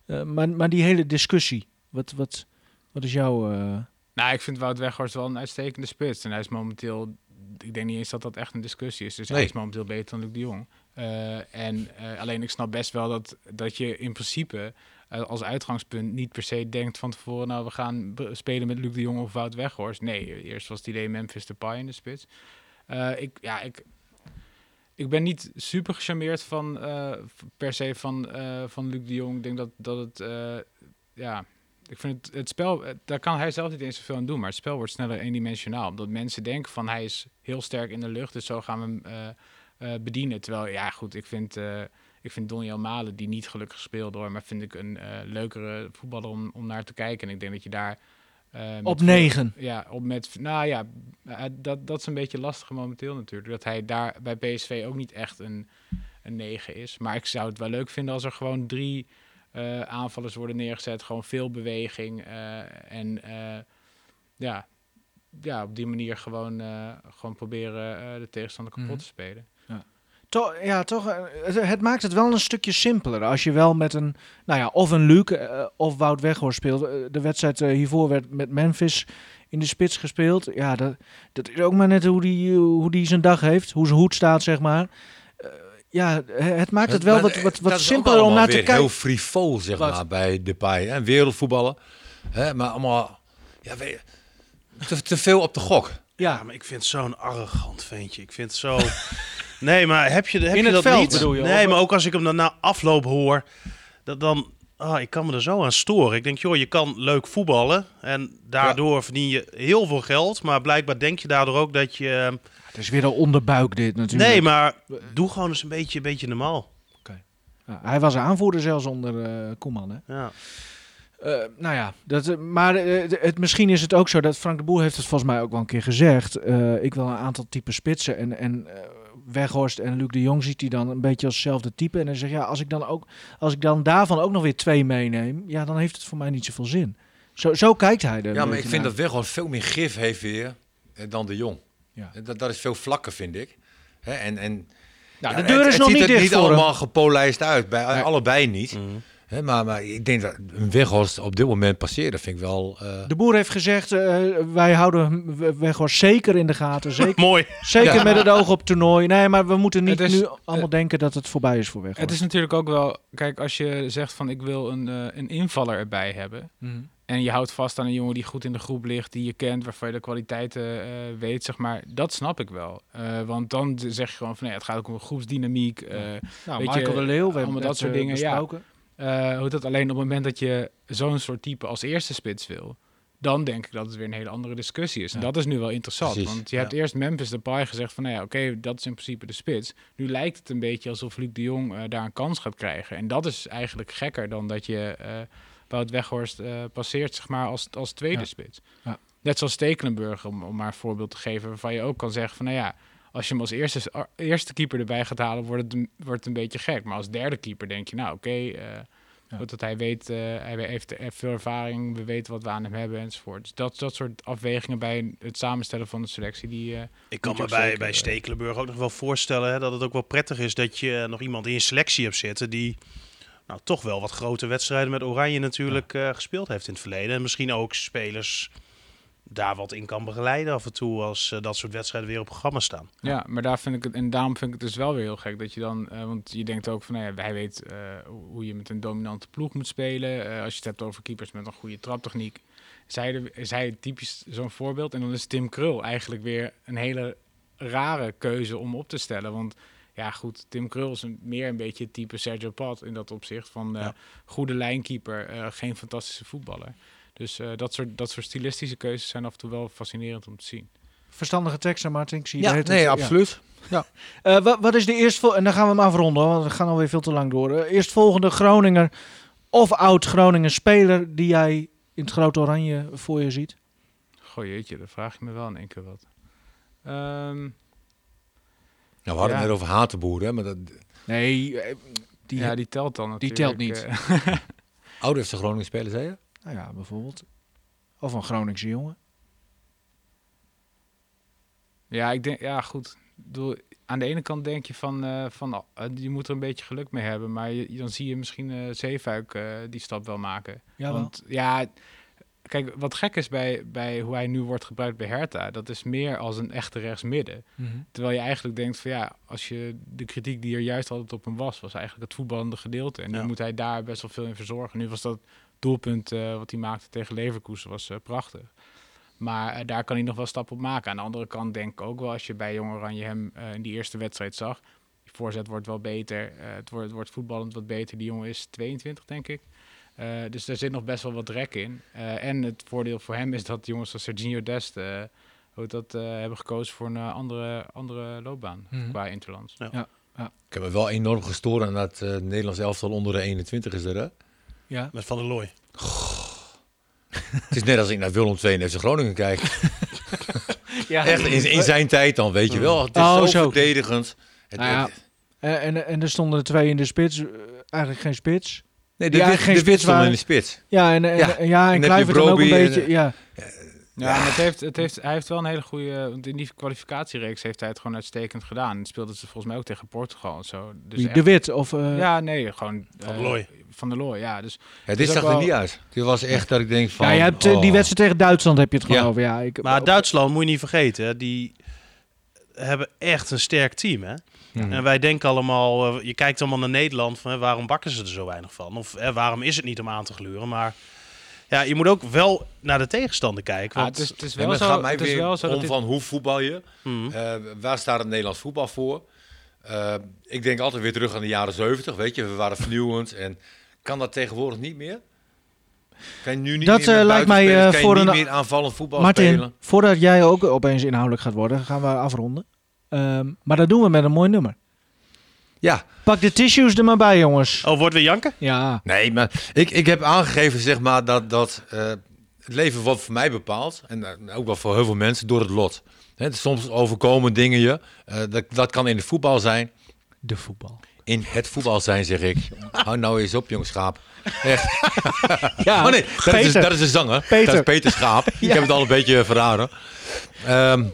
Eh, maar, maar die hele discussie. Wat, wat, wat is jouw... Nou, ik vind Wout Weghorst wel een uitstekende spits. En hij is momenteel, ik denk niet eens dat dat echt een discussie is. Dus hij is momenteel beter dan Luc de Jong. Eh, en eh, alleen ik snap best wel dat, dat je in principe eh, als uitgangspunt niet per se denkt van tevoren, nou we gaan spelen met Luc de Jong of Wout Weghorst. Nee, eerst was het idee Memphis Depay in de spits. Ik, ja, ik, ik ben niet super gecharmeerd van per se van, van Luc de Jong. Ik denk dat, dat het, ja, ik vind het, het spel, eh, daar kan hij zelf niet eens zoveel aan doen, maar het spel wordt sneller eendimensionaal. Omdat mensen denken van hij is heel sterk in de lucht, dus zo gaan we hem eh, eh, bedienen. Terwijl, ja goed, ik vind, eh ik vind Donny Malen, die niet gelukkig speelt hoor, maar vind ik een leukere voetballer om, om naar te kijken. En ik denk dat je daar... op negen. ja, op met, nou ja, dat, dat is een beetje lastig momenteel natuurlijk. Dat hij daar bij PSV ook niet echt een, een 9 is. Maar ik zou het wel leuk vinden als er gewoon drie eh, aanvallers worden neergezet. Gewoon veel beweging. eh, en eh, ja, ja, op die manier gewoon, gewoon proberen de tegenstander kapot Mhm. te spelen. Toch, ja, toch, het, maakt het wel een stukje simpeler. Als je wel met een, nou ja, of een Luc eh, of Wout Weghorst speelt. De wedstrijd hiervoor werd met Memphis in de spits gespeeld. Ja, dat, dat is ook maar net hoe die, hoe die zijn dag heeft. Hoe zijn hoed staat, zeg maar. Ja, het maakt het wel Maar, wat, wat, wat simpeler om naar te kijken. heel frivol, zeg Wat? maar, bij Depay. Hè? Wereldvoetballen. Hè? Maar allemaal... Ja, weet je, te, te veel op de gok. Ja, maar ik vind het zo'n arrogant ventje. Ik vind het zo... *laughs* nee, maar heb je, heb In je het dat veld niet? bedoel je, Nee, of- maar ook als ik hem dan na afloop hoor, dat dan... Ah, ik kan me er zo aan storen. Ik denk, joh, je kan leuk voetballen en daardoor verdien je heel veel geld. Maar blijkbaar denk je daardoor ook dat je... het is weer een onderbuik dit natuurlijk. Nee, maar doe gewoon eens een beetje, een beetje normaal. Ja, hij was aanvoerder zelfs onder eh Koeman, hè. Ja. Eh, nou ja, dat, eh, maar eh, het, misschien is het ook zo dat Frank de Boer heeft het volgens mij ook wel een keer gezegd. Eh, ik wil een aantal type spitsen en, en eh, Weghorst en Luc de Jong ziet hij dan een beetje als hetzelfde type. En hij zegt ja, als ik dan ook, als ik dan daarvan ook nog weer twee meeneem, ja, dan heeft het voor mij niet zoveel zin. Zo, zo kijkt hij er. een Ja, maar ik vind naar. dat weg gewoon veel meer gif heeft weer dan de Jong. Ja. Eh, Dat, dat is veel vlakker, vind ik. Hè, en, en, Nou, ja, de deur het- is het nog ziet niet dicht niet voor hem. allemaal gepolijst uit. Bij Nee. allebei niet. Mhm. Hè, maar, maar ik denk dat een Weghorst op dit moment passeert. Dat vind ik wel... eh, De Boer heeft gezegd, eh, wij houden Weghorst zeker in de gaten. *laughs* Zeker, Mooi. zeker Ja. met het oog op toernooi. Nee, maar we moeten niet Het is- nu allemaal denken dat het voorbij is voor Weghorst. Het is natuurlijk ook wel, kijk, als je zegt van ik wil een, een invaller erbij hebben. Mhm. En je houdt vast aan een jongen die goed in de groep ligt, die je kent, waarvan je de kwaliteiten eh, weet, zeg maar. Dat snap ik wel. Eh, want dan zeg je gewoon van, nee, het gaat ook om groepsdynamiek. eh, Nou, Weet Michael je, de Leeuw, we hebben dat soort dingen, ja. besproken. eh, hoe dat alleen op het moment dat je zo'n soort type als eerste spits wil, dan denk ik dat het weer een hele andere discussie is. En Ja. dat is nu wel interessant. Precies, Want je hebt eerst Memphis Depay gezegd van, nou ja, oké, dat is in principe de spits. Nu lijkt het een beetje alsof Luc de Jong daar een kans gaat krijgen. En dat is eigenlijk gekker dan dat je Wout Weghorst eh, passeert zeg maar als, als tweede Ja. spits. Ja. Net zoals Stekelenburg, om, om maar een voorbeeld te geven, waarvan je ook kan zeggen van nou ja, als je hem als eerste, eerste keeper erbij gaat halen, wordt het, een- wordt het een beetje gek. Maar als derde keeper denk je, nou oké, eh, Ja. dat hij weet, eh, hij heeft, heeft veel ervaring, we weten wat we aan hem hebben enzovoort. Dus dat, dat soort afwegingen bij het samenstellen van de selectie, die... eh, Ik kan me bij, zeker, bij Stekelenburg ook nog wel voorstellen hè, dat het ook wel prettig is dat je nog iemand in je selectie hebt zitten die nou, toch wel wat grote wedstrijden met Oranje natuurlijk eh, gespeeld heeft in het verleden. En misschien ook spelers daar wat in kan begeleiden af en toe als eh, dat soort wedstrijden weer op programma staan. Ja, maar daar vind ik het, en daarom vind ik het dus wel weer heel gek dat je dan, eh, want je denkt ook van, nou ja, hij weet eh, hoe- je met een dominante ploeg moet spelen. Eh, als je het hebt over keepers met een goede traptechniek, is hij, de, is hij typisch zo'n voorbeeld. En dan is Tim Krul eigenlijk weer een hele rare keuze om op te stellen, want ja, goed, Tim Krul is een, meer een beetje het type Sergio Pat in dat opzicht van eh, Ja. goede lijnkeeper, eh, geen fantastische voetballer. Dus eh, dat, soort, dat soort stilistische keuzes zijn af en toe wel fascinerend om te zien. Verstandige teksten, Martin. Ik zie Ja, hele nee, ja. absoluut. Eh, wat, wat is de eerste... En dan gaan we hem afronden, want we gaan alweer veel te lang door. Uh, eerstvolgende Groninger of oud-Groninger speler die jij in het grote oranje voor je ziet? Goh jeetje, dan vraag je me wel in één keer wat. Ehm, Nou, we hadden Ja. het net over hatenboeren, hè, maar dat, Nee, eh, die, ja, die telt dan die natuurlijk. telt niet. eh. *laughs* oude FC Groningen spelen, zei je? nou ja, bijvoorbeeld. Of een Groningse jongen. ja, ik denk, ja goed. Ik bedoel, aan de ene kant denk je van, eh, van eh, je moet er een beetje geluk mee hebben. Maar je, dan zie je misschien eh Zeefuik eh, die stap wel maken. Ja, Want ja, kijk, wat gek is bij, bij hoe hij nu wordt gebruikt bij Hertha, dat is meer als een echte rechtsmidden. Terwijl je eigenlijk denkt van ja, als je de kritiek die er juist altijd op hem was, was eigenlijk het voetballende gedeelte. En nu Ja. moet hij daar best wel veel in verzorgen. Nu was dat doelpunt eh, wat hij maakte tegen Leverkusen was eh, prachtig. Maar eh, daar kan hij nog wel stappen op maken. Aan de andere kant denk ik ook wel, als je bij Jong Oranje hem in die eerste wedstrijd zag, die voorzet wordt wel beter. het, wordt, het wordt voetballend wat beter. Die jongen is 22, denk ik. Eh, dus er zit nog best wel wat rek in. Eh, en het voordeel voor hem is dat jongens als Serginho Dest eh, hoe dat, eh, hebben gekozen voor een andere, andere loopbaan Mhm. qua Interlands. Ik heb me wel enorm gestoord aan dat eh Nederlands elftal onder de 21 is er, hè? Ja. Met Van der Looy. Het is net als ik naar Willem II en FC Groningen kijk. *laughs* ja. Echt in, in zijn tijd dan, weet je wel. Het is Oh, zo, zo. verdedigend. Het, Nou ja, het- Eh, en, en er stonden er twee in de spits. eigenlijk geen spits. Nee, die de, wit, geen de spits in de spits. Ja, en, en, Ja. en- ja, Kluivert dan ook een en, beetje. Ja. Ja, maar het heeft, het heeft, hij heeft wel een hele goede... Want in die kwalificatiereeks heeft hij het gewoon uitstekend gedaan. En speelde ze volgens mij ook tegen Portugal en zo. Dus echt- de Wit of... eh, Ja, nee, gewoon... Van eh, der Looy. Van der Looy, ja. Dus Ja, dit is ook zag er wel- niet uit. Dit was echt dat ik denk van... Ja, je hebt eh, die oh. wedstrijd tegen Duitsland heb je het gewoon Ja. over. Ja, ik, Maar Duitsland moet je niet vergeten, hè, die hebben echt een sterk team. Hè? Mhm. En wij denken allemaal, eh, je kijkt allemaal naar Nederland, van, hè, waarom bakken ze er zo weinig van? Of hè, waarom is het niet om aan te gluren? Maar ja, je moet ook wel naar de tegenstander kijken. ah, Want, het, is, het is wel maar het zo, gaat mij het is weer wel zo dat om dit- van hoe voetbal je. Mhm. Eh, waar staat het Nederlands voetbal voor? Eh, ik denk altijd weer terug aan de jaren 70, weet je. We waren vernieuwend en kan dat tegenwoordig niet meer? Kan je nu niet Dat, meer lijkt mij, buitenspelers, kan je voor niet een- meer aanvallend voetbal Martin, spelen? voordat jij ook opeens inhoudelijk gaat worden, gaan we afronden. Ehm, maar dat doen we met een mooi nummer. Ja, Pak de tissues er maar bij, jongens. Oh, wordt weer janken? Ja. nee, maar ik, ik heb aangegeven zeg maar dat, dat eh, het leven wordt voor mij bepaald en eh, ook wel voor heel veel mensen door het lot. Hè, soms overkomen dingen je. Eh, dat, dat kan in het voetbal zijn. De voetbal. In het voetbal zijn, zeg ik. Hou nou eens op, jongens schaap. Echt. *laughs* Ja, Oh nee, dat is, Peter. dat is de zanger. Peter. Dat is Peter Schaap. Ik *laughs* heb het al een beetje verraden. Ehm,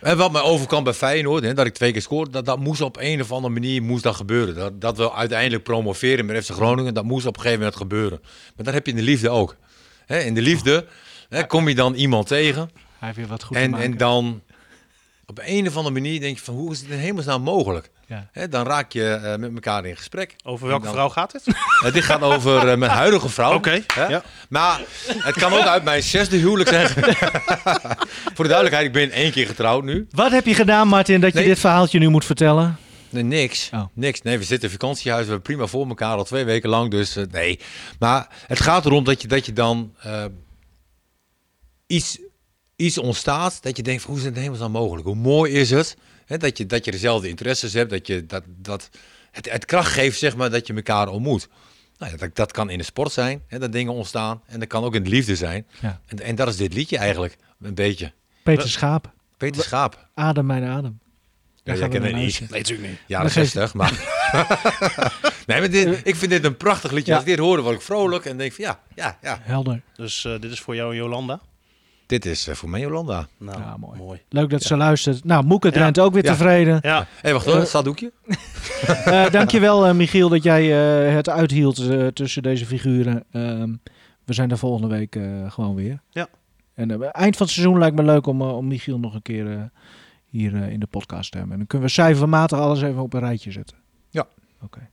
en wat mij overkwam bij Feyenoord, hè, dat ik twee keer scoorde, dat, dat moest op een of andere manier moest dat gebeuren. Dat, dat we uiteindelijk promoveren met FC Groningen, dat moest op een gegeven moment gebeuren. Maar dat heb je in de liefde ook. Hè, in de liefde hè, kom je dan iemand tegen Hij heeft weer wat goed en, en dan op een of andere manier denk je van hoe is het in hemelsnaam mogelijk? Ja. Hè, dan raak je eh, met elkaar in gesprek. Over welke dan- vrouw gaat het? *laughs* Eh, dit gaat over eh, mijn huidige vrouw. Oké, ja. Maar het kan ook uit mijn zesde huwelijk zijn. *laughs* Voor de duidelijkheid, ik ben één keer getrouwd nu. Wat heb je gedaan, Martin, dat je Nee. dit verhaaltje nu moet vertellen? Nee, niks. Oh. Niks. Nee, we zitten in vakantiehuis. We hebben prima voor elkaar al twee weken lang. Dus nee. Maar het gaat erom dat je, dat je dan eh, iets, iets ontstaat. Dat je denkt, van, hoe is het in hemelsnaam mogelijk? Hoe mooi is het? Hè, dat, je, dat je dezelfde interesses hebt. Dat, je, dat, dat het, het kracht geeft, zeg maar, dat je elkaar ontmoet. Nou, ja, dat, dat kan in de sport zijn, hè, dat dingen ontstaan. En dat kan ook in de liefde zijn. Ja. En, en dat is dit liedje eigenlijk, een beetje. Peter Schaap, Peter Schaap. Adem mijn adem. Ja, Daar jij kent het niet. Nee, natuurlijk niet. Jaren Dan geef- 60, maar... *laughs* nee, maar dit, ik vind dit een prachtig liedje. Ja. Als ik dit hoorde, word ik vrolijk en denk van ja, ja, ja. Helder. Dus eh, dit is voor jou en Jolanda. Dit is eh, voor mij Jolanda. Nou, Ja, mooi. mooi. Leuk dat ze luistert. Nou, Moeke Ja. Drent ook weer Ja. tevreden. Ja, Hé, hey, wacht hoor, een doekje. *laughs* Eh dankjewel eh, Michiel dat jij eh, het uithield tussen deze figuren. Ehm, we zijn er volgende week eh, gewoon weer. Ja. En eind van het seizoen lijkt me leuk om, om Michiel nog een keer eh, hier eh, in de podcast te hebben. En dan kunnen we cijfermatig alles even op een rijtje zetten. Ja. Oké.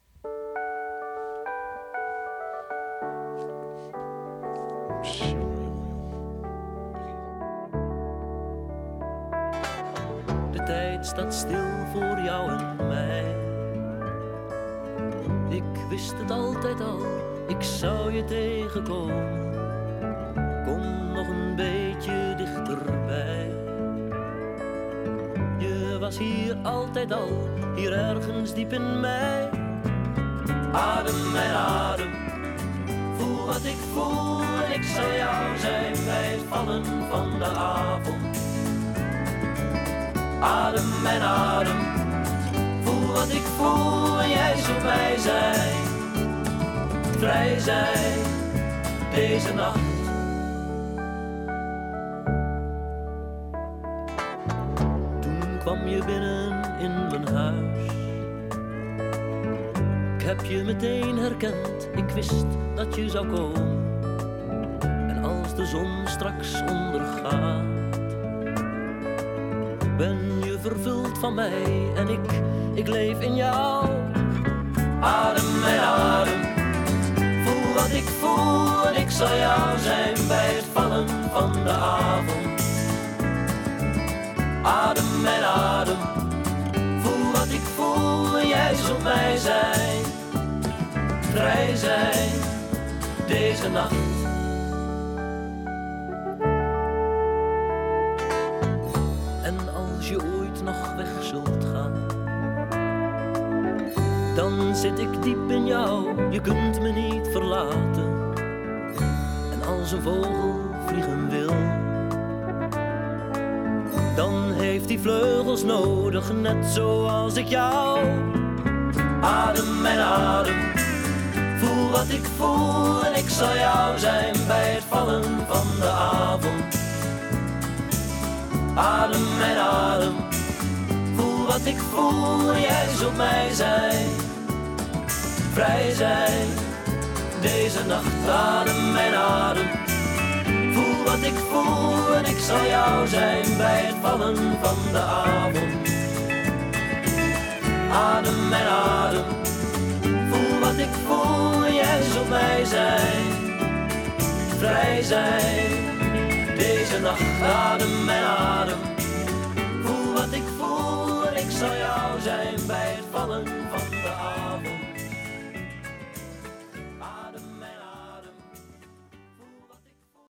Tijd staat stil voor jou en mij. Ik wist het altijd al, ik zou je tegenkomen. Kom nog een beetje dichterbij. Je was hier altijd al, hier ergens diep in mij. Adem mijn adem, voel wat ik voel ik zal jou zijn bij het vallen van de avond. Adem mijn adem, voel wat ik voel en jij zult mij zijn. Vrij zijn, deze nacht. Toen kwam je binnen in mijn huis. Ik heb je meteen herkend, ik wist dat je zou komen. En als de zon straks ondergaat van mij en ik, ik leef in jou. Adem mijn adem, voel wat ik voel en ik zal jou zijn bij het vallen van de avond. Adem mijn adem, voel wat ik voel en jij zult mij zijn. Vrij zijn, deze nacht. Je kunt me niet verlaten. En als een vogel vliegen wil, dan heeft hij vleugels nodig, net zoals ik jou. Adem mijn adem, voel wat ik voel en ik zal jou zijn bij het vallen van de avond. Adem mijn adem, voel wat ik voel en jij zult mij zijn. Vrij zijn, deze nacht adem mijn adem. Voel wat ik voel en ik zal jou zijn bij het vallen van de avond. Adem mijn adem, voel wat ik voel en jij zult mij zijn. Vrij zijn, deze nacht adem mijn adem. Voel wat ik voel en ik zal jou zijn